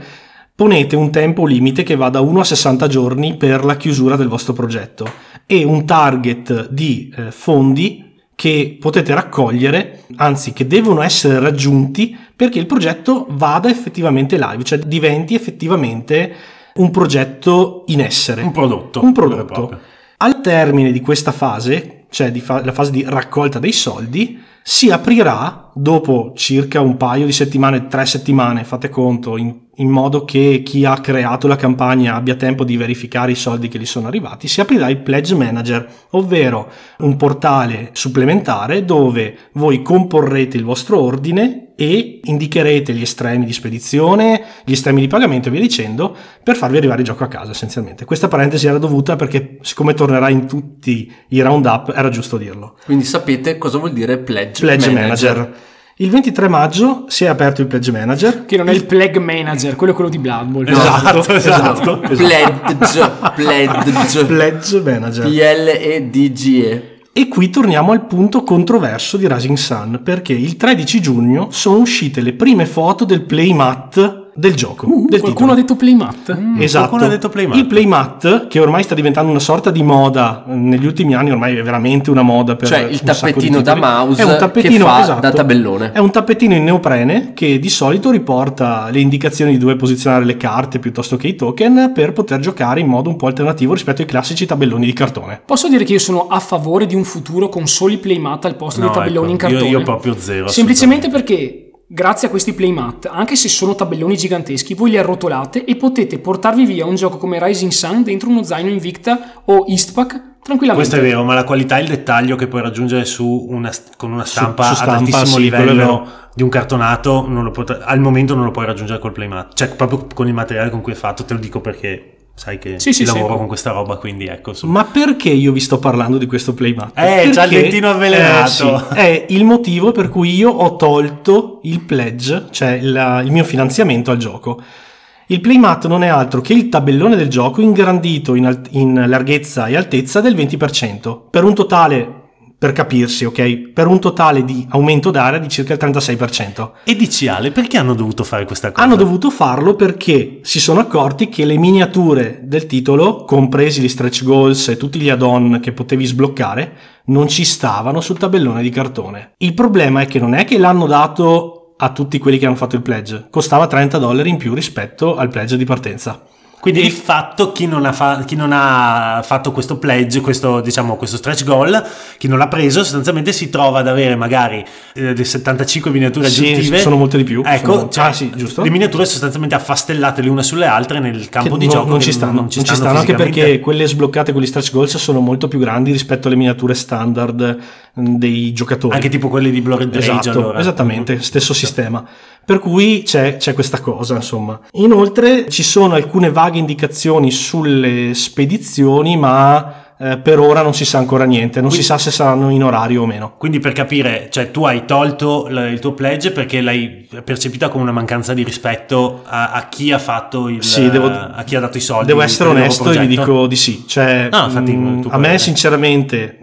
ponete un tempo limite che va da 1 a 60 giorni per la chiusura del vostro progetto e un target di eh, fondi che potete raccogliere, anzi che devono essere raggiunti perché il progetto vada effettivamente live, cioè diventi effettivamente un progetto in essere. Un prodotto. Un prodotto. Al termine di questa fase, cioè di fa- la fase di raccolta dei soldi, si aprirà dopo circa un paio di settimane, tre settimane, fate conto, in, in modo che chi ha creato la campagna abbia tempo di verificare i soldi che gli sono arrivati, si aprirà il Pledge Manager, ovvero un portale supplementare dove voi comporrete il vostro ordine e indicherete gli estremi di spedizione, gli estremi di pagamento e via dicendo per farvi arrivare il gioco a casa essenzialmente. Questa parentesi era dovuta perché siccome tornerà in tutti i roundup era giusto dirlo. Quindi sapete cosa vuol dire pledge, Pledge Manager. Il 23 maggio si è aperto il Pledge Manager. Che non è il Plague Manager, quello è quello di Blood Bowl. Esatto, esatto. Pledge, pledge, Pledge Manager. P-L-E-D-G-E. E qui torniamo al punto controverso di Rising Sun, perché il 13 giugno sono uscite le prime foto del playmat del gioco. Uh, del qualcuno titolo. ha detto playmat? Mm, Esatto. Qualcuno ha detto playmat. Il playmat, che ormai sta diventando una sorta di moda eh, negli ultimi anni, ormai è veramente una moda per Cioè, il tappetino da mouse è un fa esatto, da tabellone. È un tappetino in neoprene che di solito riporta le indicazioni di dove posizionare le carte piuttosto che i token per poter giocare in modo un po' alternativo rispetto ai classici tabelloni di cartone. Posso dire che io sono a favore di un futuro con soli playmat al posto No, dei tabelloni ecco, in cartone. Io, io proprio zero. Semplicemente perché grazie a questi playmat, anche se sono tabelloni giganteschi, voi li arrotolate e potete portarvi via un gioco come Rising Sun dentro uno zaino Invicta o Eastpak tranquillamente. Questo è vero, ma la qualità e il dettaglio che puoi raggiungere su una, con una stampa, su stampa, ad altissimo sì, livello di un cartonato, non lo pot- al momento non lo puoi raggiungere col playmat. Cioè, proprio con il materiale con cui è fatto, te lo dico perché sai che Sì, sì, lavoro sì. con questa roba, quindi ecco. insomma. Ma perché io vi sto parlando di questo playmat? Eh, c'ha il dentino avvelenato. eh, è il motivo per cui io ho tolto il pledge, cioè il, il mio finanziamento al gioco. Il playmat non è altro che il tabellone del gioco ingrandito in, alt- in larghezza e altezza del 20%, per un totale, per capirsi, ok? Per un totale di aumento d'area di circa il 36%. E dici Ale, perché hanno dovuto fare questa cosa? Hanno dovuto farlo perché si sono accorti che le miniature del titolo, compresi gli stretch goals e tutti gli add-on che potevi sbloccare, non ci stavano sul tabellone di cartone. Il problema è che non è che l'hanno dato a tutti quelli che hanno fatto il pledge, costava 30 dollari in più rispetto al pledge di partenza. Quindi di fatto chi non, ha fa- chi non ha fatto questo pledge, questo, diciamo, questo stretch goal, chi non l'ha preso, sostanzialmente si trova ad avere magari eh, le 75 miniature Sì, aggiuntive. sono molte di più. Ecco, Sono- cioè, ah, sì, giusto. Le miniature sostanzialmente affastellate le une sulle altre nel campo Che di no- gioco. non ci stanno, non ci stanno, anche fisicamente. perché quelle sbloccate con gli stretch goals sono molto più grandi rispetto alle miniature standard mh, dei giocatori. Anche tipo quelli di Rage Esatto, allora. esattamente, stesso sistema. Per cui c'è, c'è questa cosa, insomma. Inoltre ci sono alcune vaghe indicazioni sulle spedizioni, ma eh, per ora non si sa ancora niente, non si sa se saranno in orario o meno. Quindi per capire, cioè tu hai tolto l- il tuo pledge perché l'hai percepita come una mancanza di rispetto a, a chi ha fatto il Sì, devo- a chi ha dato i soldi. Devo essere onesto e progetto? dico di sì. Cioè, No, infatti, mh, tu a me parere. sinceramente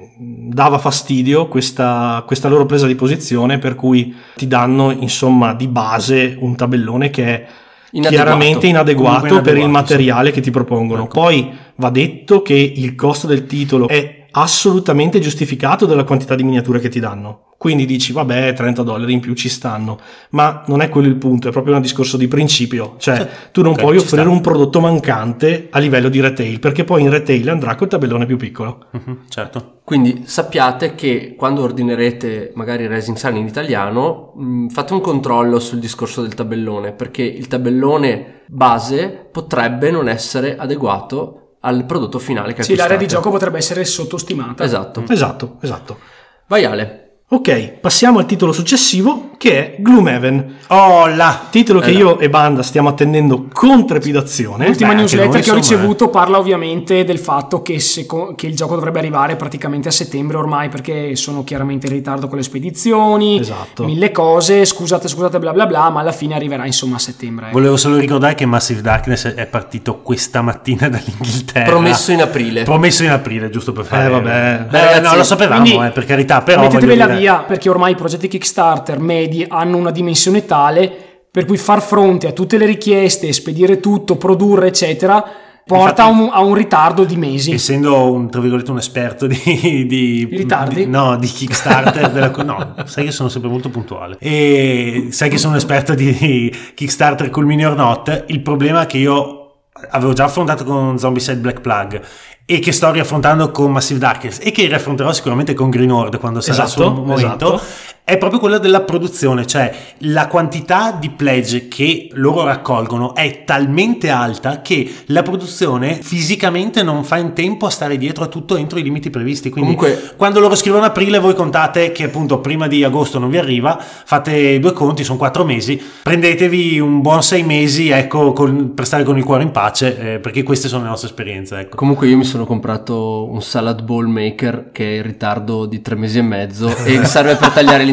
dava fastidio questa, questa loro presa di posizione per cui ti danno insomma di base un tabellone che è Inadeguato. chiaramente inadeguato, Comunque per il inadeguato, materiale che ti propongono. Ecco. Poi va detto che il costo del titolo è assolutamente giustificato dalla quantità di miniature che ti danno. Quindi dici, vabbè, 30 dollari in più ci stanno, ma non è quello il punto, è proprio un discorso di principio. Cioè, Cioè, tu non puoi offrire sta. un prodotto mancante a livello di retail, perché poi in retail andrà col tabellone più piccolo. Mhm, certo. Quindi sappiate che quando ordinerete magari Rising Sun in italiano, mh, fate un controllo sul discorso del tabellone, perché il tabellone base potrebbe non essere adeguato al prodotto finale che Sì, l'area di gioco potrebbe essere sottostimata. Esatto. Esatto, esatto. Vai Ale. Ok, passiamo al titolo successivo che è Gloomhaven, Oh là! titolo che Eh, io e Banda stiamo attendendo con trepidazione. L'ultima Beh, newsletter noi, che ho ricevuto parla ovviamente del fatto che, seco- che il gioco dovrebbe arrivare praticamente a settembre ormai perché sono chiaramente in ritardo con le spedizioni, Esatto. mille cose, scusate, scusate, bla bla bla, ma alla fine arriverà insomma a settembre. Volevo solo ricordare che Massive Darkness è partito questa mattina dall'Inghilterra. Promesso in aprile. Promesso in aprile, giusto per fare. Eh, vabbè. Eh, Beh, ragazzi, no, lo sapevamo, quindi eh, per carità, però. Mettetevela voglio dire- via perché ormai i progetti Kickstarter medi hanno una dimensione tale per cui far fronte a tutte le richieste, spedire tutto, produrre eccetera porta a un, a un ritardo di mesi. Essendo un, tra virgolette, un esperto di, di, Di ritardi? di- no, di Kickstarter, della no, sai che sono sempre molto puntuale. E sai che sono un esperto di Kickstarter col mini or not. Il problema è che io avevo già affrontato con Zombicide Black Plug e che sto riaffrontando con Massive Darkness e che riaffronterò sicuramente con Green Horde quando sarà Esatto, il suo momento. esatto. È proprio quella della produzione, cioè la quantità di pledge che loro raccolgono è talmente alta che la produzione fisicamente non fa in tempo a stare dietro a tutto entro i limiti previsti. Quindi Comunque- quando loro scrivono aprile voi contate che appunto prima di agosto non vi arriva, fate due conti, sono quattro mesi, prendetevi un buon sei mesi ecco, con- per stare con il cuore in pace, eh, perché queste sono le nostre esperienze. Ecco. Comunque io mi sono comprato un salad bowl maker che è in ritardo di tre mesi e mezzo e serve per tagliare l'insalata,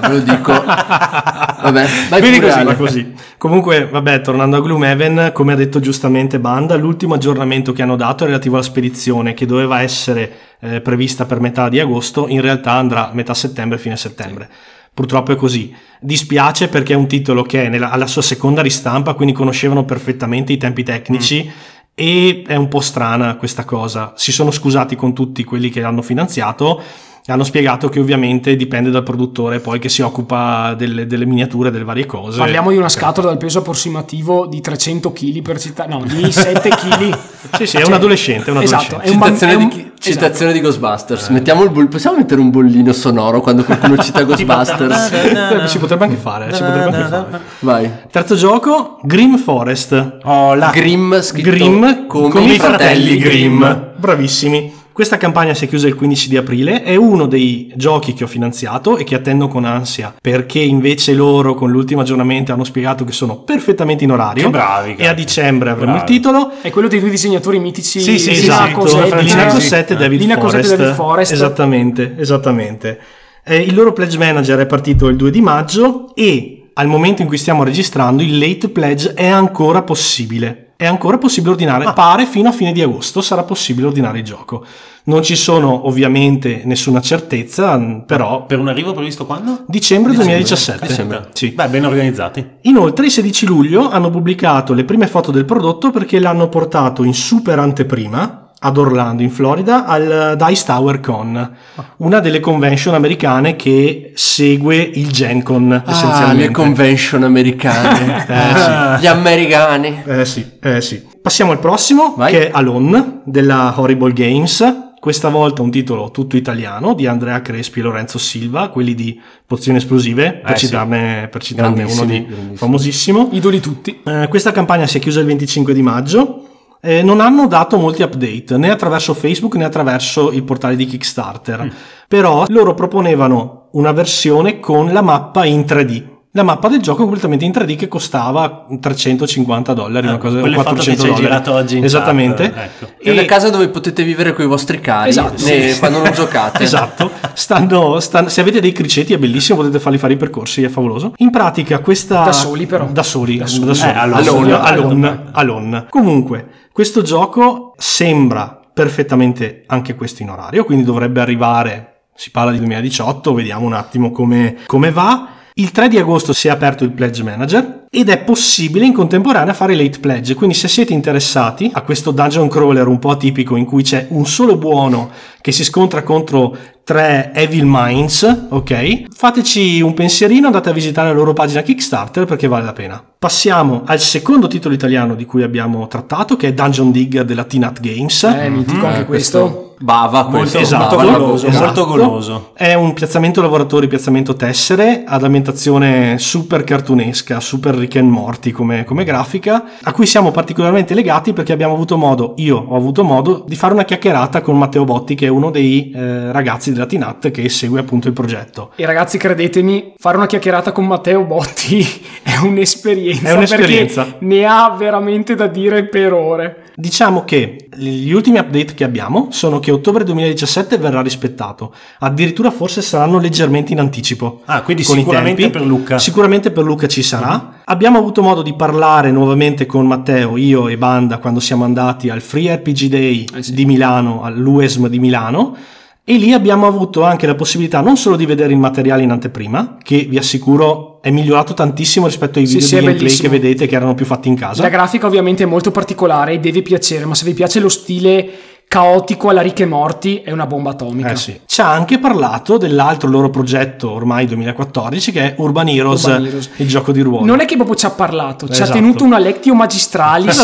ve lo dico. Vabbè, vai Quindi così, va così. Comunque, vabbè, tornando a Gloomhaven, come ha detto giustamente Banda, l'ultimo aggiornamento che hanno dato è relativo alla spedizione che doveva essere eh, prevista per metà di agosto, in realtà andrà metà settembre, fine settembre. Purtroppo è così. Dispiace perché è un titolo che è nella- alla sua seconda ristampa, quindi conoscevano perfettamente i tempi tecnici. E è un po' strana questa cosa. Si sono scusati con tutti quelli che l'hanno finanziato. Hanno spiegato che ovviamente dipende dal produttore poi che si occupa delle, delle miniature, delle varie cose. Parliamo di una scatola dal peso approssimativo di 300 kg per città, no, di 7 kg. Sì, sì, è un adolescente, è un Esatto, adolescente. è un bam- Citazione, è un- di, citazione di Ghostbusters. Mettiamo il bull- possiamo mettere un bollino sonoro quando qualcuno cita Ghostbusters? Eh, Si potrebbe anche fare, si potrebbe anche fare. Vai. Terzo gioco, Grim Forest. Oh, là. Grimm scritto Grimm come, i fratelli Grimm. Bravissimi. Questa campagna si è chiusa il 15 di aprile, è uno dei giochi che ho finanziato e che attendo con ansia, perché invece loro con l'ultimo aggiornamento hanno spiegato che sono perfettamente in orario Che bravi, e a dicembre avremo Bravi. il titolo. È quello dei due disegnatori mitici. Sì, sì, Lina esatto. Cosette, Lina sì. Cosette e David Lina Cosette Forest. e David Forest. Esattamente, esattamente. Eh, il loro pledge manager è partito il 2 di maggio e al momento in cui stiamo registrando il late pledge è ancora possibile. È ancora possibile ordinare, pare fino a fine di agosto sarà possibile ordinare il gioco. Non ci sono ovviamente nessuna certezza, però Per un arrivo previsto quando? dicembre 2017. Dicembre. Sì. Beh, ben organizzati. Inoltre il 16 luglio hanno pubblicato le prime foto del prodotto perché l'hanno portato in super anteprima ad Orlando, in Florida, al Dice Tower Con, una delle convention americane che segue il Gen Con Ah, essenzialmente. le convention americane. Eh, sì. Gli americani. Eh sì, eh sì. Passiamo al prossimo, Vai. che è Alone, della Horrible Games. Questa volta un titolo tutto italiano di Andrea Crespi e Lorenzo Silva, quelli di Pozioni Esplosive, per Eh sì. citarne, per citarne uno di famosissimo. Idoli tutti. Eh, questa campagna si è chiusa il 25 di maggio. Eh, non hanno dato molti update né attraverso Facebook né attraverso il portale di Kickstarter. Però loro proponevano una versione con la mappa in 3D. La mappa del gioco completamente in 3D che costava 350 dollari, una Ah, cosa quelle foto che 400 ci hai dollari. girato oggi in Esattamente. chat, ecco. È una casa dove potete vivere con i vostri cari Esatto. né- Sì. quando non giocate. Esatto, stanno, stan- se avete dei criceti è bellissimo, potete farli fare i percorsi, è favoloso. In pratica questa... Da soli, però. Da soli, da soli. soli. Eh, alone. Alone, Alone. alone, alone. Comunque, questo gioco sembra perfettamente anche questo in orario, quindi dovrebbe arrivare, si parla di 2018, vediamo un attimo come, come va. Il 3 di agosto si è aperto il Pledge Manager ed è possibile in contemporanea fare late pledge, quindi se siete interessati a questo dungeon crawler un po' atipico in cui c'è un solo buono che si scontra contro tre Evil Minds, ok? Fateci un pensierino, andate a visitare la loro pagina Kickstarter perché vale la pena. Passiamo al secondo titolo italiano di cui abbiamo trattato, che è Dungeon Digger della T-Nut Games. Eh, mitico anche Eh, questo. Bava Molto, questo. esatto, molto bava, goloso, esatto. molto goloso. È un piazzamento lavoratori, piazzamento tessere, ad ambientazione super cartunesca, super Rick and Morty come, come grafica, a cui siamo particolarmente legati perché abbiamo avuto modo, io ho avuto modo, di fare una chiacchierata con Matteo Botti, che è uno dei eh, ragazzi della Tinat che segue appunto il progetto. E ragazzi, credetemi, fare una chiacchierata con Matteo Botti è un'esperienza. È un'esperienza. Perché ne ha veramente da dire per ore. Diciamo che gli ultimi update che abbiamo sono che ottobre 2017 verrà rispettato, addirittura forse saranno leggermente in anticipo. Ah, quindi sicuramente per Luca. Sicuramente per Luca ci sarà. Mhm. Abbiamo avuto modo di parlare nuovamente con Matteo, io e Banda quando siamo andati al Free RPG Day Eh sì. di Milano, all'UESM di Milano. E lì abbiamo avuto anche la possibilità non solo di vedere il materiale in anteprima, che vi assicuro è migliorato tantissimo rispetto ai video sì, di gameplay che vedete che erano più fatti in casa. La grafica ovviamente è molto particolare e deve piacere, ma se vi piace lo stile caotico alla Rick e Morty è una bomba atomica. Eh sì. Ci ha anche parlato dell'altro loro progetto ormai 2014 che è Urban Heroes, Urban Heroes. il gioco di ruolo. Non è che proprio ci ha parlato, ci ha Esatto. tenuto una lectio magistralis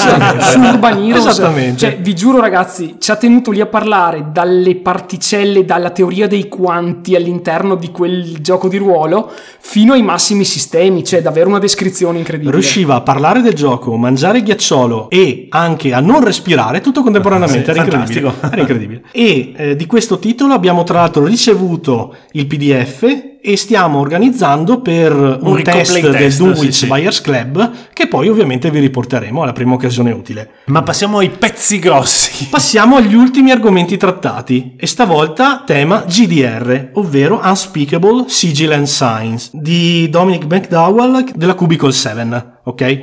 su Urban Heroes. Esattamente. Cioè, vi giuro ragazzi, ci ha tenuto lì a parlare dalle particelle, dalla teoria dei quanti all'interno di quel gioco di ruolo fino ai massimi sistemi, cioè davvero una descrizione incredibile. Riusciva a parlare del gioco, mangiare il ghiacciolo e anche a non respirare tutto contemporaneamente, Sì, era incredibile. Identico. Era incredibile. E eh, di questo titolo abbiamo tra l'altro ricevuto il PDF e stiamo organizzando per un, Un test del Dunwich sì. Buyers Club che poi ovviamente vi riporteremo alla prima occasione utile. Ma passiamo ai pezzi grossi. Passiamo agli ultimi argomenti trattati e stavolta tema GDR, ovvero Unspeakable Sigil and Signs di Dominic McDowell della Cubicle 7, ok?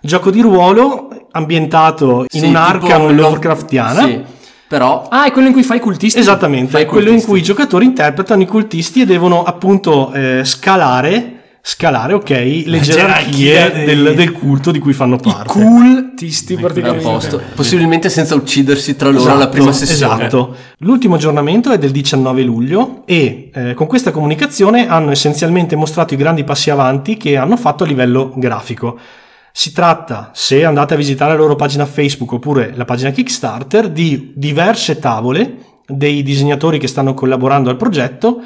Gioco di ruolo ambientato in Sì, lo- Lovecraftiana. Sì, però Ah, è quello in cui fai i cultisti? Esattamente, Fai è quello in cultisti. cui i giocatori interpretano i cultisti e devono appunto eh, scalare, scalare, ok, le gerarchie dei- del, del culto di cui fanno parte. Cultisti è a praticamente. posto. Possibilmente senza uccidersi tra loro alla prima sessione. Esatto. L'ultimo aggiornamento è del 19 luglio e eh, con questa comunicazione hanno essenzialmente mostrato i grandi passi avanti che hanno fatto a livello grafico. Si tratta, se andate a visitare la loro pagina Facebook oppure la pagina Kickstarter, di diverse tavole dei disegnatori che stanno collaborando al progetto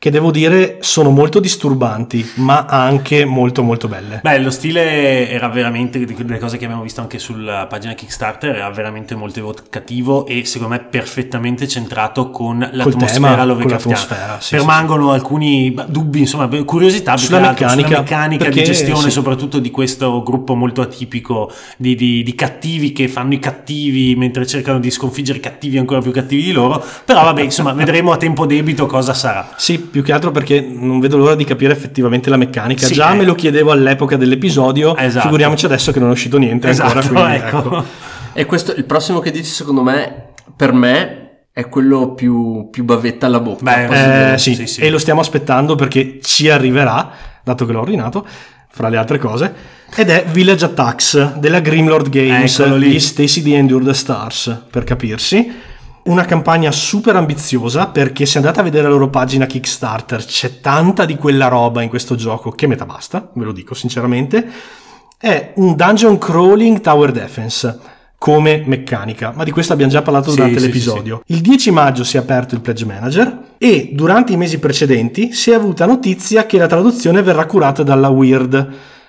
che devo dire sono molto disturbanti, ma anche molto molto belle. Beh, lo stile era veramente, di quelle cose che abbiamo visto anche sulla pagina Kickstarter, era veramente molto evocativo e secondo me perfettamente centrato con l'atmosfera tema, Lovecraftiana. sì, Permangono alcuni dubbi, insomma, curiosità Sulla meccanica, sulla meccanica di gestione, sì. soprattutto di questo gruppo molto atipico di, di- di cattivi che fanno i cattivi mentre cercano di sconfiggere i cattivi ancora più cattivi di loro. Però vabbè, insomma, vedremo a tempo debito cosa sarà. Sì, più che altro perché non vedo l'ora di capire effettivamente la meccanica. Sì, Già eh. me lo chiedevo all'epoca dell'episodio, Esatto. figuriamoci adesso che non è uscito niente ancora. Esatto, quindi, ecco. ecco. E questo, il prossimo che dici, secondo me, per me, è quello più, più bavetta alla bocca. Beh, Eh, sì, Sì, sì. e lo stiamo aspettando perché ci arriverà, dato che l'ho ordinato, fra le altre cose. Ed è Village Attacks della Grimlord Games Eccolo lì. di Stacy the Endure the Stars, per capirsi. Una campagna super ambiziosa perché se andate a vedere la loro pagina Kickstarter c'è tanta di quella roba in questo gioco che metà basta, ve lo dico sinceramente. È un dungeon crawling tower defense come meccanica, ma di questo abbiamo già parlato Sì, durante sì, l'episodio. Il 10 maggio si è aperto il Pledge Manager e durante i mesi precedenti si è avuta notizia che la traduzione verrà curata dalla Weird.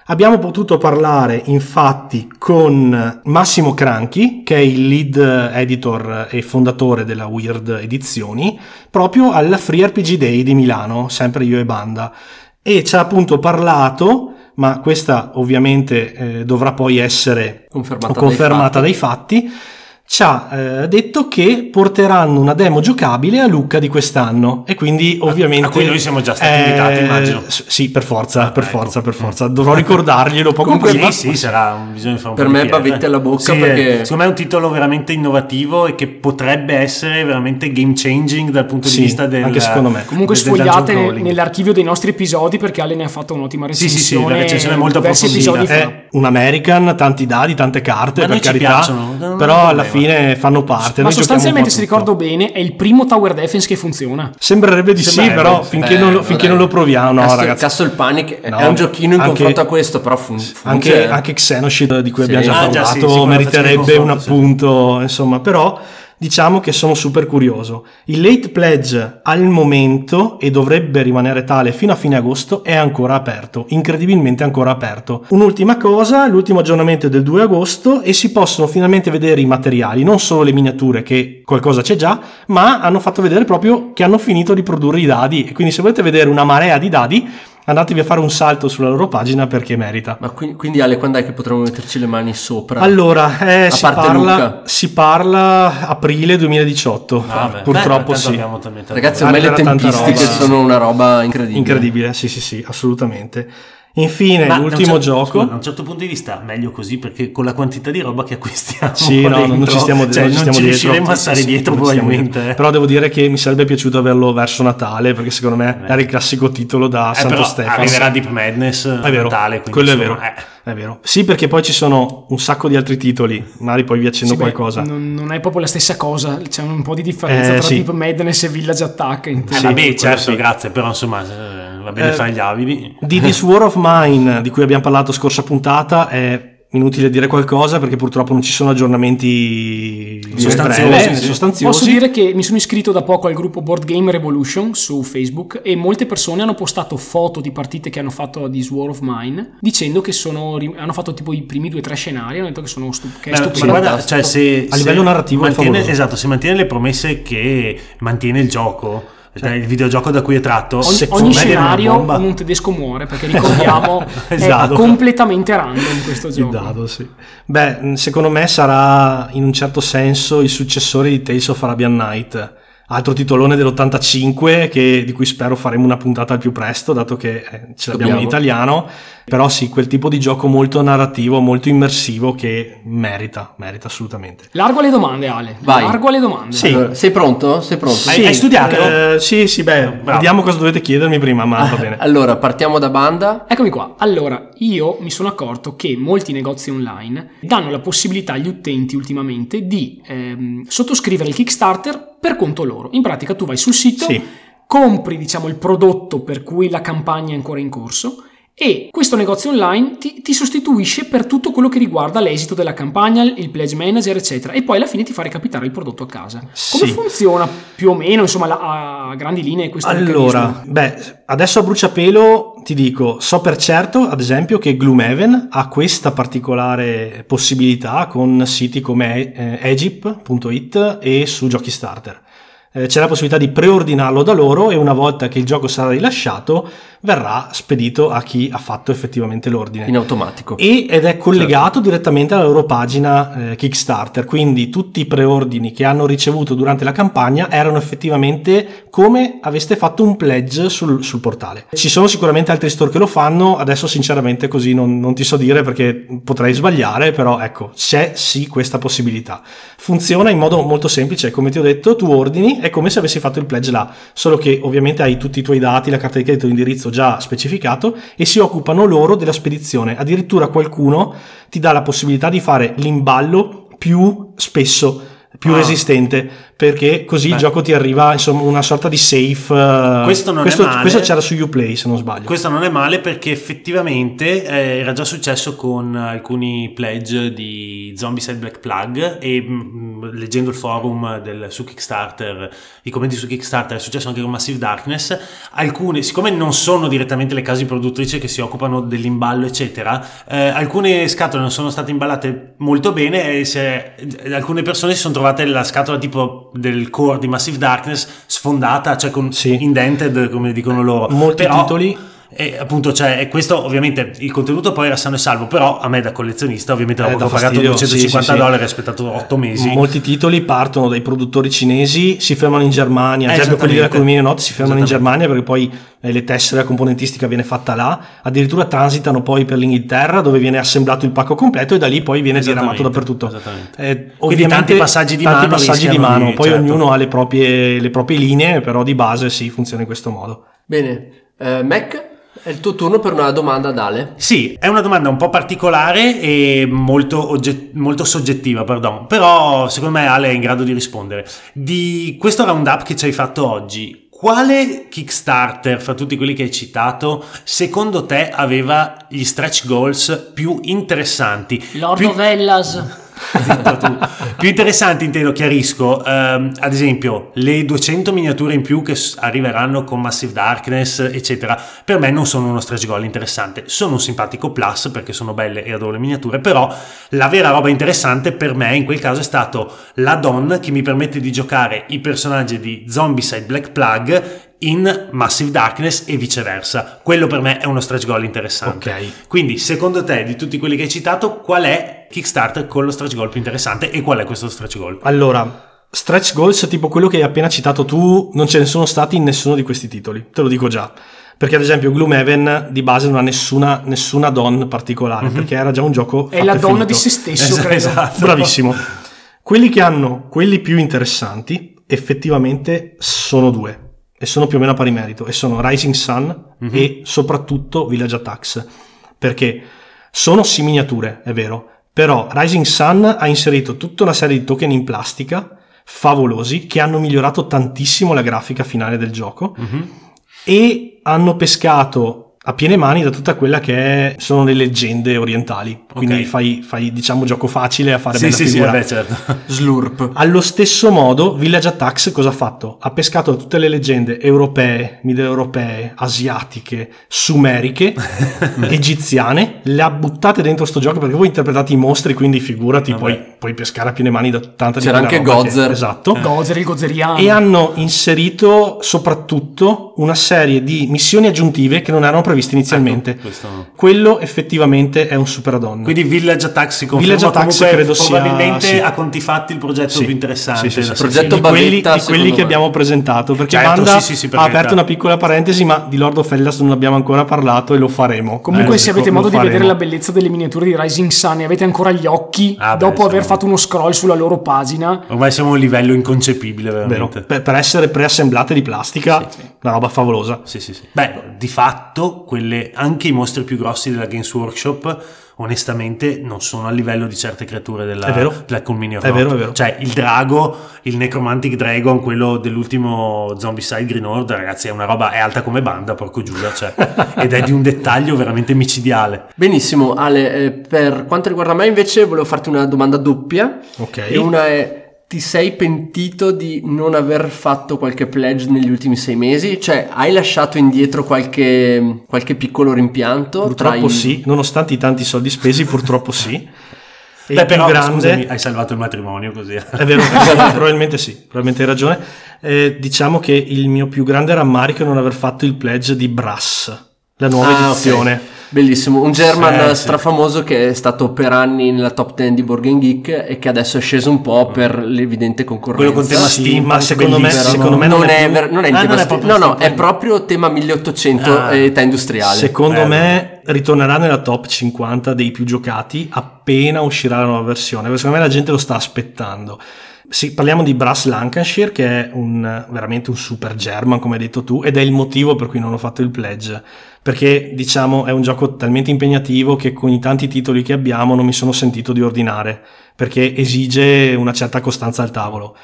Abbiamo potuto parlare infatti con Massimo Cranchi, che è il lead editor e fondatore della Weird Edizioni, proprio alla Free RPG Day di Milano, sempre io e Banda, e ci ha appunto parlato, ma questa ovviamente eh, dovrà poi essere Confermata, confermata dai dai fatti, ci ha eh, detto che porteranno una demo giocabile a Lucca di quest'anno e quindi ovviamente a cui noi siamo già stati invitati, immagino. s- sì per forza Ah, per ecco. forza per forza dovrò ricordarglielo poco Comunque, prima Sì, sì, sarà un, bisogna fare un Per po' di me bavette alla bocca Sì, perché- eh, secondo me è un titolo veramente innovativo e che potrebbe essere veramente game changing dal punto Sì, di vista del anche secondo me. Comunque del sfogliate crawling. nell'archivio dei nostri episodi perché Ale ne ha fatto un'ottima Sì, sì, sì, recensione. la recensione è molto approfondita. è un American tanti dadi tante carte Ma per carità piacciono, non però alla problema. Fine fanno parte Ma noi sostanzialmente, se ricordo bene, è il primo tower defense che funziona. sembrerebbe di sì però sì. finché, Eh, non lo, finché non lo proviamo no Castle, ragazzi Castle Panic è- No, è un giochino in anche- confronto a questo, però fun- funziona. anche, anche Xenoshid di cui Sì. abbiamo già Ah, già, sì, parlato sì, quello meriterebbe un sì. appunto insomma però diciamo che sono super curioso. Il late pledge al momento e dovrebbe rimanere tale fino a fine agosto è ancora aperto incredibilmente ancora aperto. Un'ultima cosa l'ultimo aggiornamento è del 2 agosto e si possono finalmente vedere i materiali non solo le miniature che qualcosa c'è già ma hanno fatto vedere proprio che hanno finito di produrre i dadi. E quindi se volete vedere una marea di dadi andatevi a fare un salto sulla loro pagina perché merita Ma qui- quindi Ale, quando è che potremo metterci le mani sopra? allora, eh, si, parla, Luca. si parla aprile 2018. Ah, beh. Purtroppo Beh, sì. Ragazzi, ormai le tempistiche roba. sono una roba incredibile. Incredibile, sì, sì, sì, assolutamente. Infine, Ma l'ultimo cer- gioco. scusa, da un certo punto di vista meglio così perché con la quantità di roba che acquistiamo Sì, no, non dentro, ci stiamo, cioè, non ci stiamo ci dietro. riusciremo a Sì, stare sì, dietro non stiamo probabilmente dietro. Però devo dire che mi sarebbe piaciuto averlo verso Natale perché secondo me era il classico titolo da Eh, Santo però Stefano. arriverà Deep Madness È vero, Natale, quindi, quello è insomma, vero. eh. È vero. Sì, perché poi ci sono un sacco di altri titoli, magari poi vi accendo Sì, beh, qualcosa. non, non è proprio la stessa cosa, c'è un po' di differenza Eh, tra sì. Deep Madness e Village Attack. Eh, teoria. vabbè, certo, sì. grazie, però insomma eh, va bene Eh, fare gli avidi. Di This War of Mine, di cui abbiamo parlato scorsa puntata, è inutile dire qualcosa perché purtroppo non ci sono aggiornamenti Sostanziosi, brevi, sì. sostanziosi. Posso dire che mi sono iscritto da poco al gruppo Board Game Revolution su Facebook e molte persone hanno postato foto di partite che hanno fatto a This War of Mine dicendo che sono, hanno fatto tipo i primi due o tre scenari hanno detto che sono stu- che Beh, guarda, cioè, se, A se livello narrativo mantiene, esatto, se mantiene le promesse che mantiene il gioco, cioè il videogioco da cui è tratto, Ogni, secondo ogni scenario bomba. un tedesco muore perché ricordiamo Esatto. è completamente random questo gioco. dado, sì. Beh, secondo me sarà in un certo senso il successore di Tales of Arabian Night. Altro titolone dell'85 che- di cui spero faremo una puntata al più presto, dato che eh, ce l'abbiamo in Dobbiamo. italiano. Però sì, quel tipo di gioco molto narrativo, molto immersivo che merita, merita assolutamente. Largo alle domande Ale, Vai. largo alle domande. Sì. Allora, sei pronto? Sei pronto? Hai- hai studiato? eh, sì, sì, beh, Bravo. vediamo cosa dovete chiedermi prima, ma va bene. Allora, partiamo da banda. Eccomi qua. Allora, io mi sono accorto che molti negozi online danno la possibilità agli utenti ultimamente di ehm, sottoscrivere il Kickstarter per conto loro. In pratica tu vai sul sito, Sì. compri diciamo il prodotto per cui la campagna è ancora in corso e questo negozio online ti, ti sostituisce per tutto quello che riguarda l'esito della campagna, il pledge manager, eccetera, e poi alla fine ti fa recapitare il prodotto a casa. Come Sì. funziona più o meno, insomma, la- a grandi linee questo Allora, meccanismo? beh, adesso a bruciapelo ti dico, so per certo, ad esempio, che Gloomhaven ha questa particolare possibilità con siti come eh, Egypt.it e su Giochi Starter. Eh, c'è la possibilità di preordinarlo da loro e una volta che il gioco sarà rilasciato verrà spedito a chi ha fatto effettivamente l'ordine. In automatico. E- ed è collegato Certo. direttamente alla loro pagina eh, Kickstarter, quindi tutti i preordini che hanno ricevuto durante la campagna erano effettivamente come aveste fatto un pledge sul, sul portale. Ci sono sicuramente altri store che lo fanno, adesso sinceramente così non, non ti so dire perché potrei sbagliare, però ecco, c'è sì questa possibilità. Funziona in modo molto semplice, come ti ho detto, tu ordini, è come se avessi fatto il pledge là, solo che ovviamente hai tutti i tuoi dati, la carta di credito, l'indirizzo già specificato e si occupano loro della spedizione. Addirittura qualcuno ti dà la possibilità di fare l'imballo più spesso, più Ah. resistente, perché così il Beh. gioco ti arriva insomma una sorta di safe. eh, Questo non è questo, male. questo c'era su Uplay se non sbaglio. Questo non è male perché effettivamente eh, era già successo con alcuni pledge di Zombicide Black Plug e mm, leggendo il forum del- su Kickstarter, i commenti su Kickstarter, è successo anche con Massive Darkness, alcune, siccome non sono direttamente le case produttrici che si occupano dell'imballo eccetera, eh, alcune scatole non sono state imballate molto bene e se- alcune persone si sono trovate la scatola tipo del core di Massive Darkness sfondata, cioè con Sì. indented come dicono loro. Molti Però- titoli e appunto, cioè, questo ovviamente il contenuto poi era sano e salvo, però a me da collezionista, ovviamente dopo Eh, pagato fastidio, 250 sì, sì, dollari e ho aspettato 8 mesi. Molti titoli partono dai produttori cinesi, si fermano in Germania, Eh, ad esempio quelli della esattamente. Colmine Not si fermano in. Germania perché poi eh, le tessere, la componentistica viene fatta là, addirittura transitano poi per l'Inghilterra dove viene assemblato il pacco completo e da lì poi viene diramato dappertutto. esattamente. Eh, Quindi ovviamente tanti passaggi di tanti mano passaggi di mano, di- poi certo. ognuno ha le proprie, le proprie linee, però di base sì, funziona in questo modo. Bene. Eh, Mac, è il tuo turno per una domanda ad Ale. Sì, è una domanda un po' particolare e molto, ogget- molto soggettiva, pardon, però secondo me Ale è in grado di rispondere. Di questo roundup che ci hai fatto oggi, quale Kickstarter fra tutti quelli che hai citato, secondo te aveva gli stretch goals più interessanti? Lord Più- of Hellas. Zitto tu. più interessanti intendo, chiarisco, ehm, ad esempio le 200 miniature in più che arriveranno con Massive Darkness, eccetera, per me non sono uno stretch goal interessante, sono un simpatico plus perché sono belle e adoro le miniature, però la vera roba interessante per me in quel caso è stato l'add-on che mi permette di giocare i personaggi di Zombicide Black Plug in Massive Darkness e viceversa. Quello per me è uno stretch goal interessante. Ok. Quindi, secondo te, di tutti quelli che hai citato, qual è Kickstarter con lo stretch goal più interessante e qual è questo stretch goal? Allora, stretch goals tipo quello che hai appena citato tu, non ce ne sono stati in nessuno di questi titoli, te lo dico già. Perché ad esempio Gloomhaven di base non ha nessuna, nessuna don particolare, perché era già un gioco È la donna di se stesso, Es- credo. esatto. Bravissimo. Quelli che hanno quelli più interessanti effettivamente sono due e sono più o meno a pari merito e sono Rising Sun e soprattutto Village Attacks perché sono sì miniature, è vero, però Rising Sun ha inserito tutta una serie di token in plastica favolosi che hanno migliorato tantissimo la grafica finale del gioco e hanno pescato a piene mani da tutta quella che è- sono le leggende orientali. Quindi Ok. fai, fai, diciamo gioco facile a fare Sì, bella sì, sì, figura. vabbè, certo. Slurp. Allo stesso modo, Village Attacks cosa ha fatto? Ha pescato tutte le leggende europee, mideuropee, asiatiche, sumeriche, egiziane, le ha buttate dentro sto gioco perché voi interpretate i mostri, quindi figurati, Vabbè. puoi, puoi pescare a piene mani da tanta C'era anche roba che- Gozer. esatto. Gozer, il gozeriano. E hanno inserito soprattutto una serie di missioni aggiuntive che non erano previste inizialmente. Questo no. Quello effettivamente è un super addon. Quindi Village si conferma Village comunque credo sia- probabilmente sì. a conti fatti il progetto Sì, più interessante. sì, sì, sì. Progetto di quelli, di quelli che abbiamo presentato perché Certo, Banda sì, sì, sì, per ha aperto una piccola parentesi ma di Lord of Hellas non abbiamo ancora parlato e lo faremo Comunque, Eh, se avete modo di faremo. vedere la bellezza delle miniature di Rising Sun e avete ancora gli occhi Ah, beh, dopo aver siamo- fatto uno scroll sulla loro pagina, Ormai siamo a un livello inconcepibile, veramente. Per, per essere preassemblate di plastica una roba favolosa Sì, sì, sì. Beh, di fatto, quelle, anche i mostri più grossi della Games Workshop, onestamente, non sono a livello di certe creature della, È vero. della Culmini of È vero, è vero. Cioè, il drago, il Necromantic Dragon, quello dell'ultimo Zombicide Green Order, ragazzi, è una roba, è alta come banda, porco Giuda, cioè, ed è di un dettaglio veramente micidiale. Benissimo, Ale, eh, per quanto riguarda me invece volevo farti una domanda doppia. ok E una è, ti sei pentito di non aver fatto qualche pledge negli ultimi sei mesi? Cioè, hai lasciato indietro qualche, qualche piccolo rimpianto? purtroppo i- sì nonostante i tanti soldi spesi purtroppo sì e Beh, però, grande scusami, hai salvato il matrimonio così. È vero, probabilmente sì, probabilmente hai ragione. Eh, diciamo che il mio più grande rammarico è non aver fatto il pledge di Brass, la nuova Ah, edizione. Bellissimo, un German Sì, sì. strafamoso che è stato per anni nella top 10 di Game Geek e che adesso è sceso un po' per l'evidente concorrenza. Quello con tema Sì, steampunk, ma secondo me- secondo me non, non è è, più- ver- non è Ah, tema non è no, no, è proprio tema 1800 Ah. età industriale. Secondo Bello. me ritornerà nella top 50 dei più giocati appena uscirà la nuova versione, perché secondo me la gente lo sta aspettando. Sì, parliamo di Brass Lancashire che è un, veramente un super German come hai detto tu ed è il motivo per cui non ho fatto il pledge perché diciamo è un gioco talmente impegnativo che con i tanti titoli che abbiamo non mi sono sentito di ordinare perché esige una certa costanza al tavolo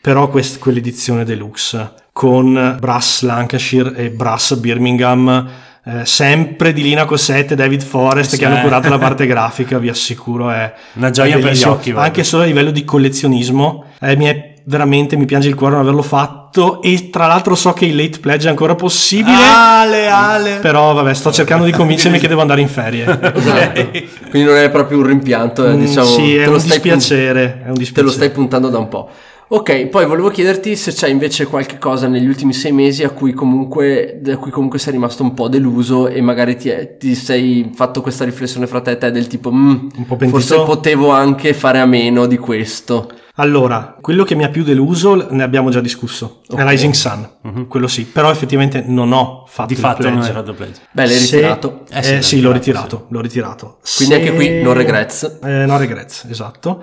però quest- quell'edizione deluxe con Brass Lancashire e Brass Birmingham eh, sempre di Lina Cossette e David Forrest Sì. che hanno curato la parte grafica vi assicuro è Una gioia è per gli occhi, guarda. anche solo a livello di collezionismo eh, mi è veramente mi piange il cuore non averlo fatto e tra l'altro so che il late pledge è ancora possibile Ale, Ale. però vabbè sto cercando di convincermi che devo andare in ferie Esatto. Quindi non è proprio un rimpianto, eh, Mm, diciamo, sì è te lo un dispiacere è un Te lo dispiacere stai puntando da un po'. Ok, poi volevo chiederti se c'è invece qualche cosa negli ultimi sei mesi a cui comunque, da cui comunque sei rimasto un po' deluso e magari ti, è- ti sei fatto questa riflessione fra te e te del tipo, "Mm, forse potevo anche fare a meno di questo. Allora, quello che mi ha più deluso ne abbiamo già discusso, Ok. è Rising Sun, quello sì, però effettivamente non ho fatto Di il fatto non pledge. hai fatto pledge. Beh, l'hai Se- ritirato. Eh, Eh sì, sì, l'ho l'ho ritirato, ritirato, l'ho ritirato. Quindi Se- anche qui no regrets. Eh, no regrets, esatto.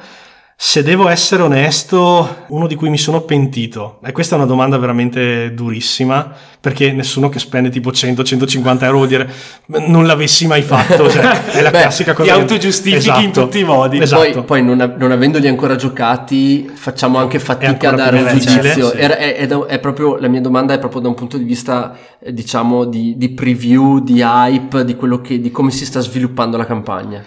Se devo essere onesto, uno di cui mi sono pentito, e questa è una domanda veramente durissima, perché nessuno che spende tipo 100-150 euro vuol dire non l'avessi mai fatto, cioè, è la Beh, classica cosa. ti autogiustifichi in tutti i modi. Esatto. Poi, poi non, non avendoli ancora giocati facciamo anche fatica a dare un giudizio. sì. È, è- è proprio, la mia domanda è proprio da un punto di vista, eh, diciamo, di, di preview, di hype, di, quello che, di come si sta sviluppando la campagna.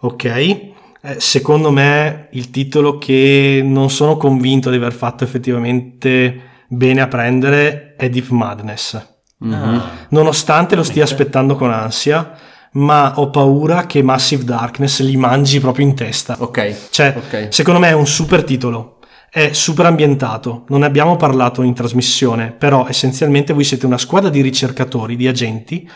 Ok, Eh, secondo me il titolo che non sono convinto di aver fatto effettivamente bene a prendere è Deep Madness. Mhm. Nonostante lo stia aspettando con ansia, ma ho paura che Massive Darkness li mangi proprio in testa. Ok. Cioè, Ok. secondo me è un super titolo. È super ambientato, non ne abbiamo parlato in trasmissione, però essenzialmente voi siete una squadra di ricercatori, di agenti,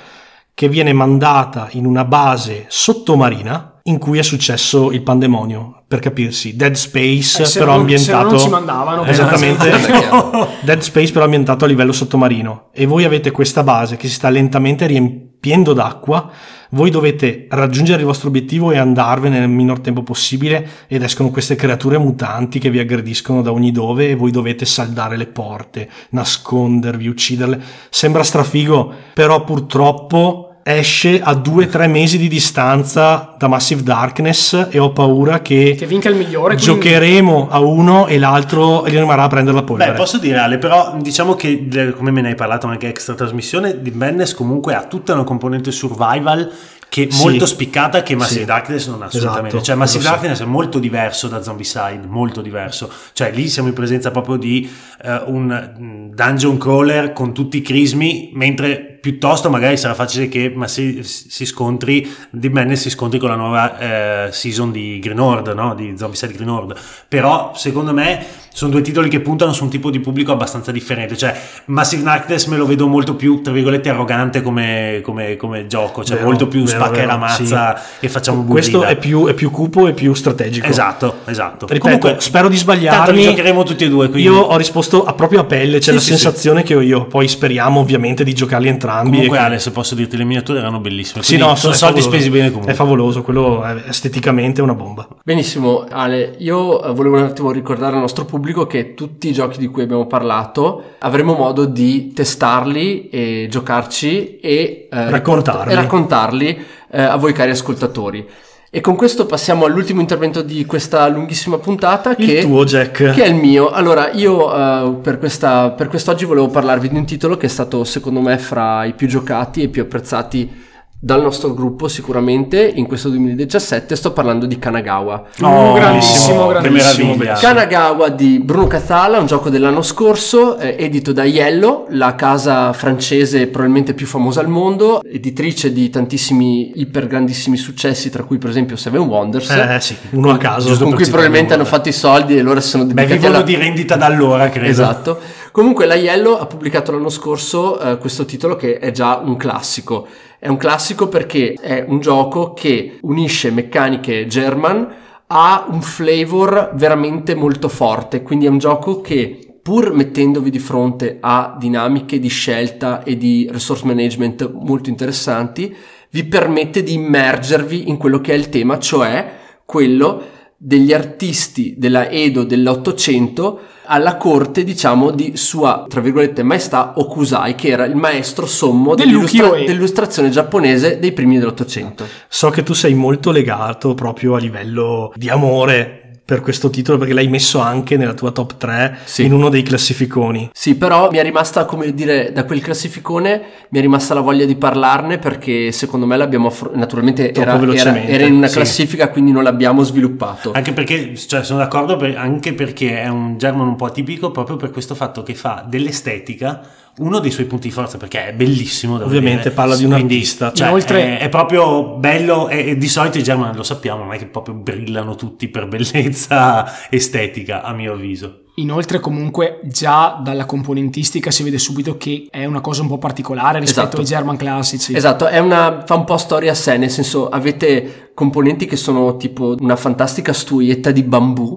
che viene mandata in una base sottomarina in cui è successo il pandemonio, per capirsi, Dead Space Eh, però non- se ambientato non ci mandavano, esattamente. Dead Space però ambientato a livello sottomarino. E voi avete questa base che si sta lentamente riempiendo d'acqua, voi dovete raggiungere il vostro obiettivo e andarvene nel minor tempo possibile ed escono queste creature mutanti che vi aggrediscono da ogni dove e voi dovete saldare le porte, nascondervi, ucciderle. Sembra strafigo, però purtroppo esce a 2-3 mesi di distanza da Massive Darkness e ho paura che, Che vinca il migliore. quindi- giocheremo a uno e l'altro gli rimarrà a prendere la polvere. Beh, posso dire Ale, però diciamo che de- come me ne hai parlato anche extra trasmissione, di Madness comunque ha tutta una componente survival che Sì. molto spiccata che Massive Sì. Darkness non ha assolutamente. Esatto, cioè Massive so. Darkness è molto diverso da Zombicide, molto diverso. Cioè lì siamo in presenza proprio di eh, un mm, dungeon crawler con tutti i crismi, mentre piuttosto magari sarà facile che ma si, scontri di Madness si scontri con la nuova eh, season di Green Horde, no? di Zombicide Green Horde. Però secondo me sono due titoli che puntano su un tipo di pubblico abbastanza differente. Cioè Massive Darkness me lo vedo molto più, tra virgolette, arrogante come, come- come gioco, cioè Vero, molto più vero, spacca e vero, la mazza e facciamo Questo burrida. è più, è più cupo e più strategico. Esatto, esatto. Ripeto, spero di Tanto li sbagliarmi. giocheremo tutti e due, quindi Io ho risposto a proprio a pelle, c'è Sì, la sì, sensazione che ho io. Poi speriamo ovviamente di giocarli entrambi. comunque e Ale, se posso dirti le miniature erano bellissime. Sì, no, sono è soldi favoloso. spesi bene comunque. È favoloso, quello è esteticamente una bomba. Benissimo, Ale. Io volevo un attimo ricordare al nostro pubblico che tutti i giochi di cui abbiamo parlato avremo modo di testarli e giocarci e eh, Raccontarli. e raccontarli eh, a voi cari ascoltatori. E con questo passiamo all'ultimo intervento di questa lunghissima puntata Il che, tuo, Jack. che è il mio. Allora, io eh, per, questa, per quest'oggi volevo parlarvi di un titolo che è stato secondo me fra i più giocati e più apprezzati dal nostro gruppo sicuramente in questo 2017 sto parlando di Kanagawa. Oh, grandissimo, che grandissimo. meraviglia. Kanagawa di Bruno Cathala, un gioco dell'anno scorso, eh, edito da Yellow, la casa francese probabilmente più famosa al mondo, editrice di tantissimi iper grandissimi successi, tra cui per esempio Seven Wonders, Eh sì, uno a caso. con cui probabilmente hanno fatto i soldi e loro si sono Beh, dedicati vivono alla... di rendita da allora, credo. Esatto. Comunque la Yellow ha pubblicato l'anno scorso eh, questo titolo che è già un classico. È un classico perché è un gioco che unisce meccaniche German ha un flavor veramente molto forte, quindi è un gioco che pur mettendovi di fronte a dinamiche di scelta e di resource management molto interessanti, vi permette di immergervi in quello che è il tema, cioè quello degli artisti della Edo dell'Ottocento alla corte, diciamo, di sua, tra virgolette, maestà Okusai, che era il maestro sommo dell'illustra- dell'illustrazione giapponese dei primi dell'Ottocento. So che tu sei molto legato proprio a livello di amore per questo titolo perché l'hai messo anche nella tua top 3 Sì. in uno dei classificoni. Sì, però mi è rimasta, come dire, da quel classificone mi è rimasta la voglia di parlarne perché secondo me l'abbiamo affr- naturalmente era, era, era in una sì. classifica, quindi non l'abbiamo sviluppato. Anche perché, cioè, sono d'accordo, per- anche perché è un German un po' atipico proprio per questo fatto che fa dell'estetica uno dei suoi punti di forza, perché è bellissimo. Ovviamente dire. parla di un Quindi, artista. Cioè, Inoltre- è, è proprio bello e, e di solito i German lo sappiamo, non è che proprio brillano tutti per bellezza estetica, a mio avviso. Inoltre comunque già dalla componentistica si vede subito che è una cosa un po' particolare rispetto Esatto. ai German classici. Esatto, è una, fa un po' storia a sé, nel senso avete componenti che sono tipo una fantastica stuietta di bambù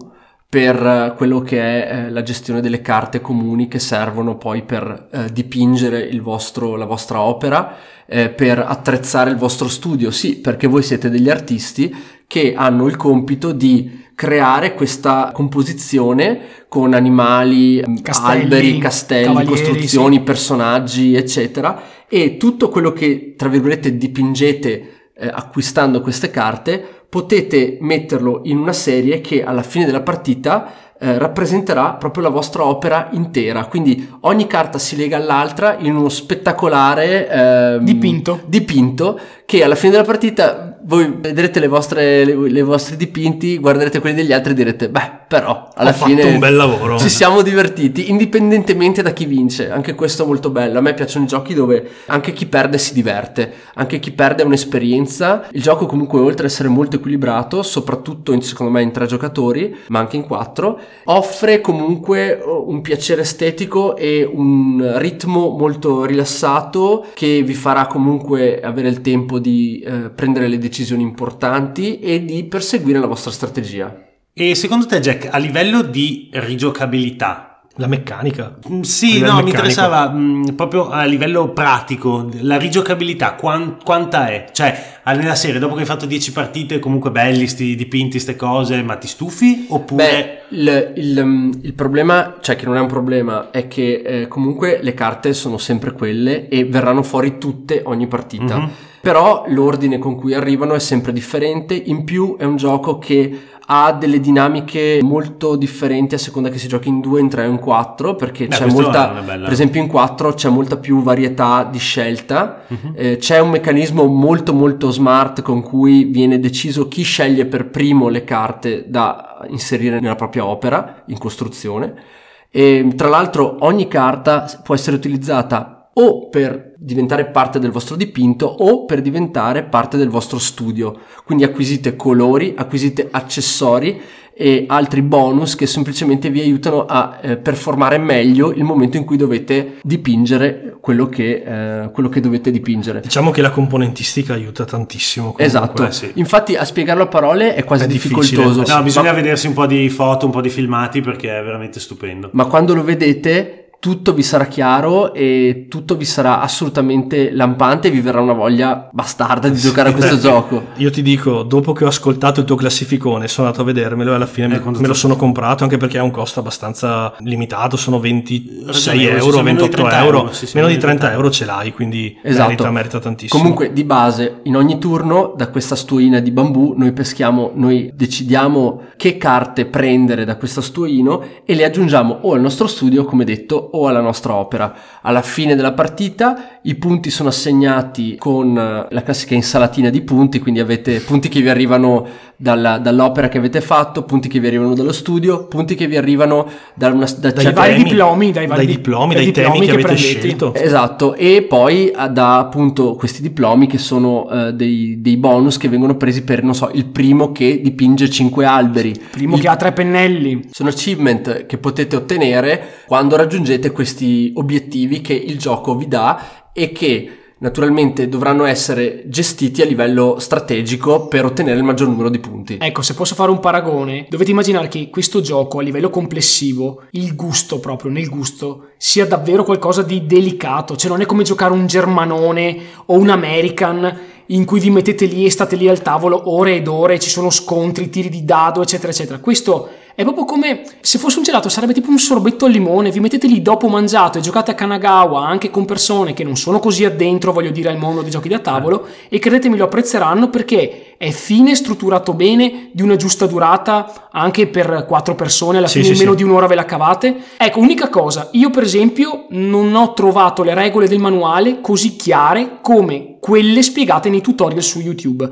per eh, quello che è eh, la gestione delle carte comuni che servono poi per eh, dipingere il vostro- la vostra opera, eh, per attrezzare il vostro studio, sì, perché voi siete degli artisti che hanno il compito di creare questa composizione con animali, Castelli, alberi, castelli, costruzioni, personaggi, eccetera, e tutto quello che, tra virgolette, dipingete eh, acquistando queste carte, potete metterlo in una serie che alla fine della partita eh, rappresenterà proprio la vostra opera intera. Quindi ogni carta si lega all'altra in uno spettacolare ehm, Dipinto. dipinto che alla fine della partita voi vedrete le vostre, le, le vostri dipinti, guarderete quelli degli altri e direte, beh, però alla Ho fine un bel lavoro." ci siamo divertiti, indipendentemente da chi vince. Anche questo è molto bello. A me piacciono i giochi dove anche chi perde si diverte, anche chi perde è un'esperienza. Il gioco comunque oltre ad essere molto equilibrato, soprattutto in, secondo me in tre giocatori, ma anche in quattro, offre comunque un piacere estetico e un ritmo molto rilassato che vi farà comunque avere il tempo di eh, prendere le decisioni importanti e di perseguire la vostra strategia. E secondo te, Jack, a livello di rigiocabilità, La meccanica. Mm, Sì, no, mi meccanico. interessava mh, proprio a livello pratico, la rigiocabilità, quan- quanta è? Cioè, nella serie, dopo che hai fatto 10 partite, comunque belli, sti dipinti, ste cose, ma ti stufi? Oppure... Beh, il, il, um, il problema, cioè che non è un problema, è che eh, comunque le carte sono sempre quelle e verranno fuori tutte ogni partita. Mhm. Però l'ordine con cui arrivano è sempre differente, in più è un gioco che ha delle dinamiche molto differenti a seconda che si giochi in 2, in 3 o in 4 perché Beh, c'è molta per esempio in 4 c'è molta più varietà di scelta. Mhm. eh, c'è un meccanismo molto molto smart con cui viene deciso chi sceglie per primo le carte da inserire nella propria opera in costruzione. E tra l'altro ogni carta può essere utilizzata o per diventare parte del vostro dipinto o per diventare parte del vostro studio. Quindi acquisite colori, acquisite accessori e altri bonus che semplicemente vi aiutano a eh, performare meglio il momento in cui dovete dipingere quello che, eh, quello che dovete dipingere. Diciamo che la componentistica aiuta tantissimo. comunque. Esatto, eh, sì. infatti a spiegarlo a parole è quasi È difficoltoso. No, bisogna Ma- vedersi un po' di foto, un po' di filmati perché è veramente stupendo. ma quando lo vedete tutto vi sarà chiaro e tutto vi sarà assolutamente lampante e vi verrà una voglia bastarda di giocare a questo Beh, gioco. Io ti dico, dopo che ho ascoltato il tuo classificone, sono andato a vedermelo e alla fine Eh, me, me lo sono comprato anche perché ha un costo abbastanza limitato, sono 26 Ragionevole, euro, di 28 30 euro, euro, sì, sì, meno di meno di 30 30 euro ce l'hai, quindi Esatto. merita, merita tantissimo. Comunque di base in ogni turno da questa stuoina di bambù noi peschiamo, noi decidiamo che carte prendere da questo stuoino e le aggiungiamo o al nostro studio come detto o alla nostra opera. Alla fine della partita i punti sono assegnati con eh, la classica insalatina di punti, quindi avete punti che vi arrivano dalla- dall'opera che avete fatto, punti che vi arrivano dallo studio, punti che vi arrivano da una da Dai vari premi, diplomi, dai vari dai diplomi, dai dai temi diplomi che, che avete prendete. scelto. Esatto, e poi eh, da appunto questi diplomi che sono eh, dei, dei bonus che vengono presi per, non so, il primo che dipinge 5 alberi. Primo Il- che ha tre pennelli. Sono achievement che potete ottenere quando raggiungete questi obiettivi che il gioco vi dà e che naturalmente dovranno essere gestiti a livello strategico per ottenere il maggior numero di punti. Ecco, se posso fare un paragone, dovete immaginare che questo gioco a livello complessivo, il gusto proprio nel gusto, sia davvero qualcosa di delicato, cioè non è come giocare un germanone o un American in cui vi mettete lì e state lì al tavolo ore ed ore, ci sono scontri, tiri di dado, eccetera, eccetera. Questo è proprio come se fosse un gelato, sarebbe tipo un sorbetto al limone, vi mettete lì dopo mangiato e giocate a Kanagawa anche con persone che non sono così addentro, voglio dire, al mondo dei giochi da tavolo e credetemi lo apprezzeranno perché è fine, strutturato bene, di una giusta durata anche per quattro persone, alla Sì, fine sì, meno sì. di un'ora ve la cavate. Ecco, unica cosa, io per esempio non ho trovato le regole del manuale così chiare come quelle spiegate nei tutorial su YouTube.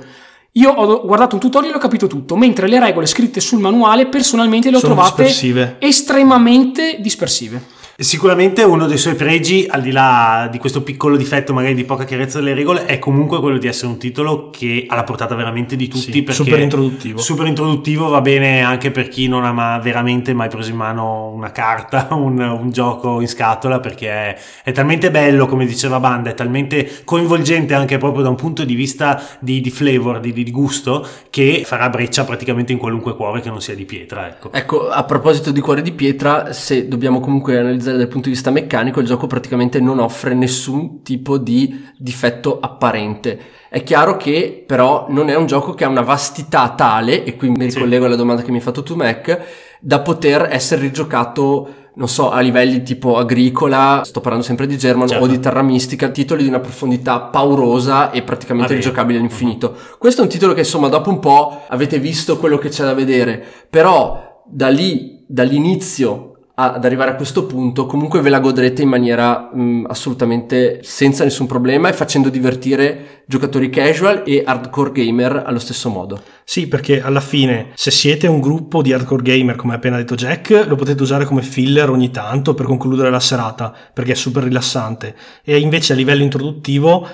Io ho guardato un tutorial e ho capito tutto, mentre le regole scritte sul manuale personalmente le ho Sono trovate dispersive. estremamente dispersive. Sicuramente uno dei suoi pregi, al di là di questo piccolo difetto magari di poca chiarezza delle regole, è comunque quello di essere un titolo che ha la portata veramente di tutti. Sì, perché super introduttivo. Super introduttivo va bene anche per chi non ha veramente mai preso in mano una carta, un, un gioco in scatola, perché è, è talmente bello, come diceva Banda, è talmente coinvolgente anche proprio da un punto di vista di, di flavor, di, di gusto, che farà breccia praticamente in qualunque cuore che non sia di pietra. Ecco. Ecco, a proposito di cuore di pietra, se dobbiamo comunque analizzare dal punto di vista meccanico, il gioco praticamente non offre nessun tipo di difetto apparente. È chiaro che però non è un gioco che ha una vastità tale, e qui mi Sì. ricollego alla domanda che mi hai fatto tu Mac, da poter essere rigiocato non so, a livelli tipo agricola, sto parlando sempre di German Certo. o di Terra Mistica, titoli di una profondità paurosa e praticamente Ah, vero. rigiocabili all'infinito. Questo è un titolo che insomma dopo un po' avete visto quello che c'è da vedere, però da lì, dall'inizio ad arrivare a questo punto, comunque ve la godrete in maniera mh, assolutamente senza nessun problema e facendo divertire giocatori casual e hardcore gamer allo stesso modo. Sì, perché alla fine, se siete un gruppo di hardcore gamer, come ha appena detto Jack, lo potete usare come filler ogni tanto per concludere la serata, perché è super rilassante. E invece a livello introduttivo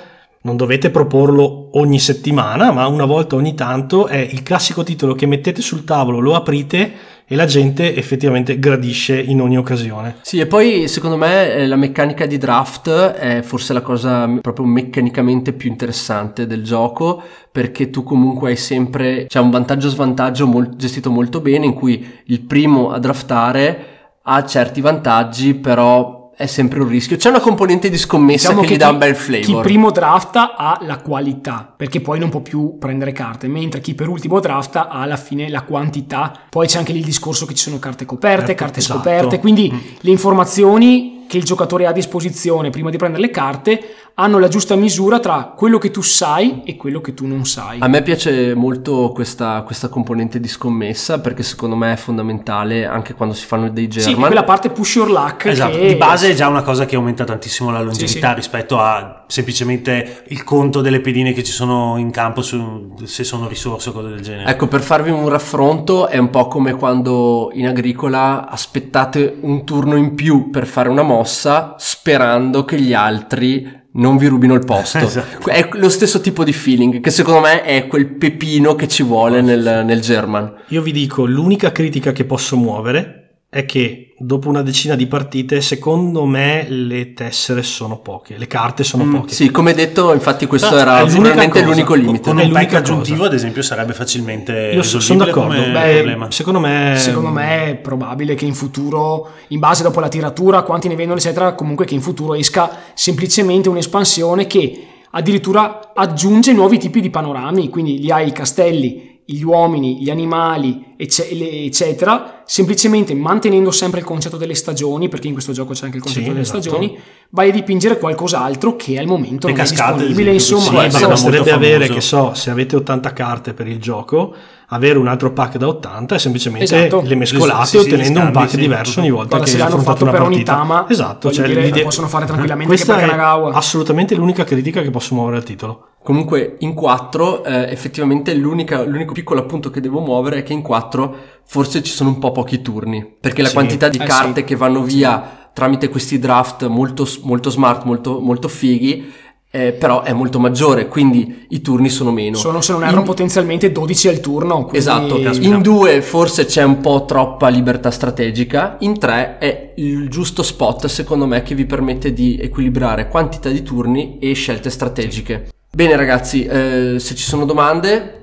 non dovete proporlo ogni settimana, ma una volta ogni tanto è il classico titolo che mettete sul tavolo, lo aprite e la gente effettivamente gradisce in ogni occasione. Sì, e poi secondo me eh, la meccanica di draft è forse la cosa proprio meccanicamente più interessante del gioco, perché tu comunque hai sempre, c'è un vantaggio-svantaggio mol- gestito molto bene, in cui il primo a draftare ha certi vantaggi, però è sempre un rischio. C'è una componente di scommessa Diciamo che, gli dà chi- un bel Chi flavor. primo drafta ha la qualità, perché poi non può più prendere carte, mentre chi per ultimo drafta ha alla fine la quantità. Poi c'è anche lì il discorso che ci sono carte coperte, Certo, carte esatto. scoperte, quindi le informazioni che il giocatore ha a disposizione prima di prendere le carte hanno la giusta misura tra quello che tu sai e quello che tu non sai. A me piace molto questa, questa componente di scommessa perché secondo me è fondamentale anche quando si fanno dei Sì, German. quella parte push your luck Esatto, che di base è già una cosa che aumenta tantissimo la longevità Sì, sì. rispetto a semplicemente il conto delle pedine che ci sono in campo su, se sono risorse o cose del genere. Ecco, per farvi un raffronto, è un po' come quando in agricola aspettate un turno in più per fare una mossa sperando che gli altri non vi rubino il posto. Esatto. È lo stesso tipo di feeling che secondo me è quel pepino che ci vuole nel, nel German. Io vi dico, l'unica critica che posso muovere è che dopo una decina di partite, secondo me le tessere sono poche, le carte sono poche. Sì, come detto, infatti questo era sicuramente cosa. l'unico limite. Con un pack aggiuntivo, cosa. ad esempio, sarebbe facilmente Io so- sono d'accordo. come Beh, secondo me, Secondo me è probabile che in futuro, in base dopo la tiratura, quanti ne vendono, eccetera, comunque che in futuro esca semplicemente un'espansione che addirittura aggiunge nuovi tipi di panorami, quindi gli hai i castelli, gli uomini, gli animali, ecce- le- eccetera, semplicemente mantenendo sempre il concetto delle stagioni, perché in questo gioco c'è anche il concetto Sì, delle esatto. stagioni, vai a dipingere qualcos'altro che al momento Le non cascate, è disponibile, insomma. sì, Sì, Sì, sì, molto avere, che so, se avete 80 carte per il gioco, avere un altro pack da 80 e semplicemente Esatto. le mescolate Sì, sì, ottenendo gli un pack sì. diverso ogni volta Guarda, che se l'hanno fatto una per ogni partita. tama, esatto, cioè dire, l'idea- lo possono fare tranquillamente Questa è Kanagawa. assolutamente l'unica critica che posso muovere al titolo. Comunque in 4 eh, effettivamente l'unica- l'unico piccolo appunto che devo muovere è che in 4 forse ci sono un po' pochi turni, perché la Sì. quantità di Eh, carte sì. che vanno via tramite questi draft molto, molto smart, molto, molto fighi, eh, però è molto maggiore, quindi i turni sono meno. Sono, se non erro, In- potenzialmente 12 al turno. quindi- Esatto, in 2 forse c'è un po' troppa libertà strategica, in 3 è il giusto spot secondo me che vi permette di equilibrare quantità di turni e scelte strategiche. Bene ragazzi, eh, se ci sono domande,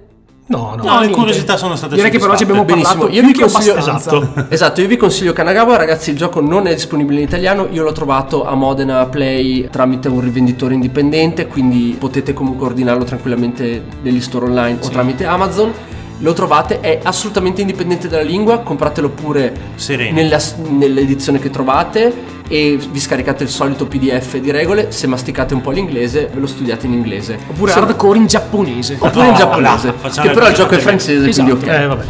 No, no. No, le curiosità sono state Direi che per oggi abbiamo. Benissimo, parlato io vi consiglio- abbastanza. Esatto. Esatto, io vi consiglio Kanagawa, ragazzi il gioco non è disponibile in italiano, io l'ho trovato a Modena Play tramite un rivenditore indipendente, quindi potete comunque ordinarlo tranquillamente negli store online o tramite Amazon. Lo trovate, è assolutamente indipendente dalla lingua, compratelo pure nella- nell'edizione che trovate e vi scaricate il solito PDF di regole, se masticate un po' l'inglese ve lo studiate in inglese. Oppure Se- hardcore in giapponese. oppure in No, giapponese, no, che però il gioco è francese, Esatto. quindi ok. Eh, vabbè.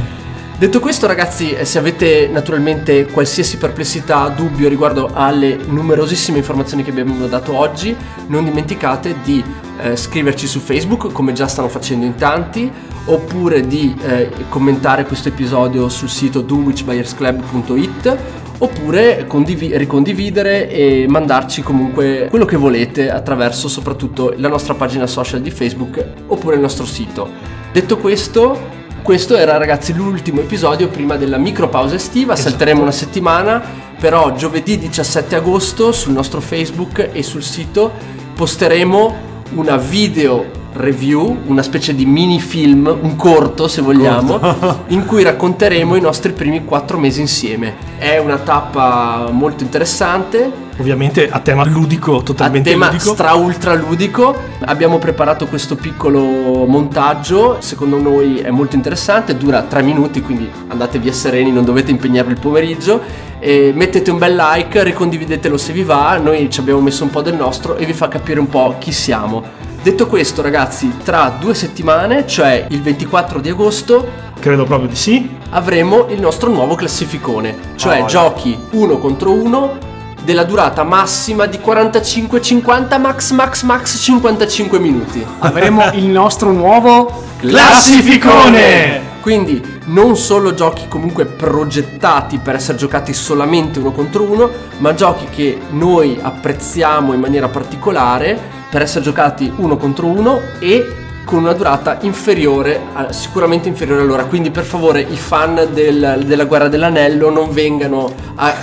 Detto questo ragazzi, eh, se avete naturalmente qualsiasi perplessità, dubbio riguardo alle numerosissime informazioni che abbiamo dato oggi, non dimenticate di eh, scriverci su Facebook come già stanno facendo in tanti, oppure di eh, commentare questo episodio sul sito doowitchbuyersclub.it oppure condivi- ricondividere e mandarci comunque quello che volete attraverso soprattutto la nostra pagina social di Facebook oppure il nostro sito. Detto questo, questo era ragazzi l'ultimo episodio prima della micropausa estiva, salteremo una settimana, però giovedì 17 agosto sul nostro Facebook e sul sito posteremo una video review, una specie di mini film, un corto se vogliamo, in cui racconteremo i nostri primi quattro mesi insieme. È una tappa molto interessante, Ovviamente a tema ludico, a totalmente tema ludico. stra ultra ludico. Abbiamo preparato questo piccolo montaggio, secondo noi è molto interessante, dura tre minuti, quindi andate via sereni, non dovete impegnarvi il pomeriggio. E mettete un bel like, ricondividetelo se vi va, noi ci abbiamo messo un po' del nostro e vi fa capire un po' chi siamo. Detto questo ragazzi, tra due settimane, cioè il 24 di agosto, Credo proprio di sì. avremo il nostro nuovo classificone, cioè Oh, giochi uno contro uno della durata massima di 45-50 max max max 55 minuti. Avremo il nostro nuovo Classificone! Quindi non solo giochi comunque progettati per essere giocati solamente uno contro uno, ma giochi che noi apprezziamo in maniera particolare per essere giocati uno contro uno e con una durata inferiore, a- sicuramente inferiore all'ora. Quindi per favore i fan del- della guerra dell'anello non vengano a...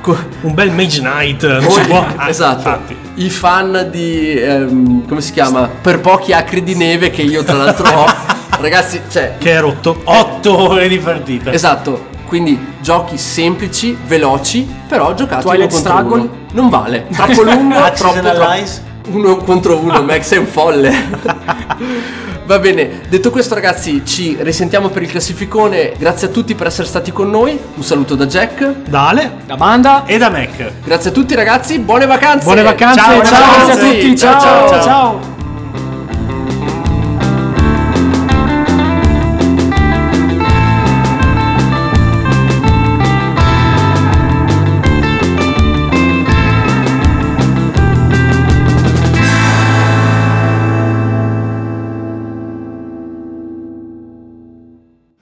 Un bel Mage Knight, non si può. esatto. infatti. I fan di ehm, come si chiama? Per pochi acri di neve che io tra l'altro ho. Ragazzi, cioè Che è rotto. 8 ore di partita. Esatto, quindi giochi semplici, veloci, però giocati Twilight uno contro Struggle? uno. Non vale, troppo lungo, troppo, troppo. Uno contro uno, Max è un folle. Va bene, detto questo ragazzi ci risentiamo per il classificone, grazie a tutti per essere stati con noi, un saluto da Jack, Dale. Da banda. E da Mac. grazie a tutti ragazzi, buone vacanze! Buone vacanze. Ciao, Ciao, grazie a tutti. Ciao, ciao. ciao. ciao.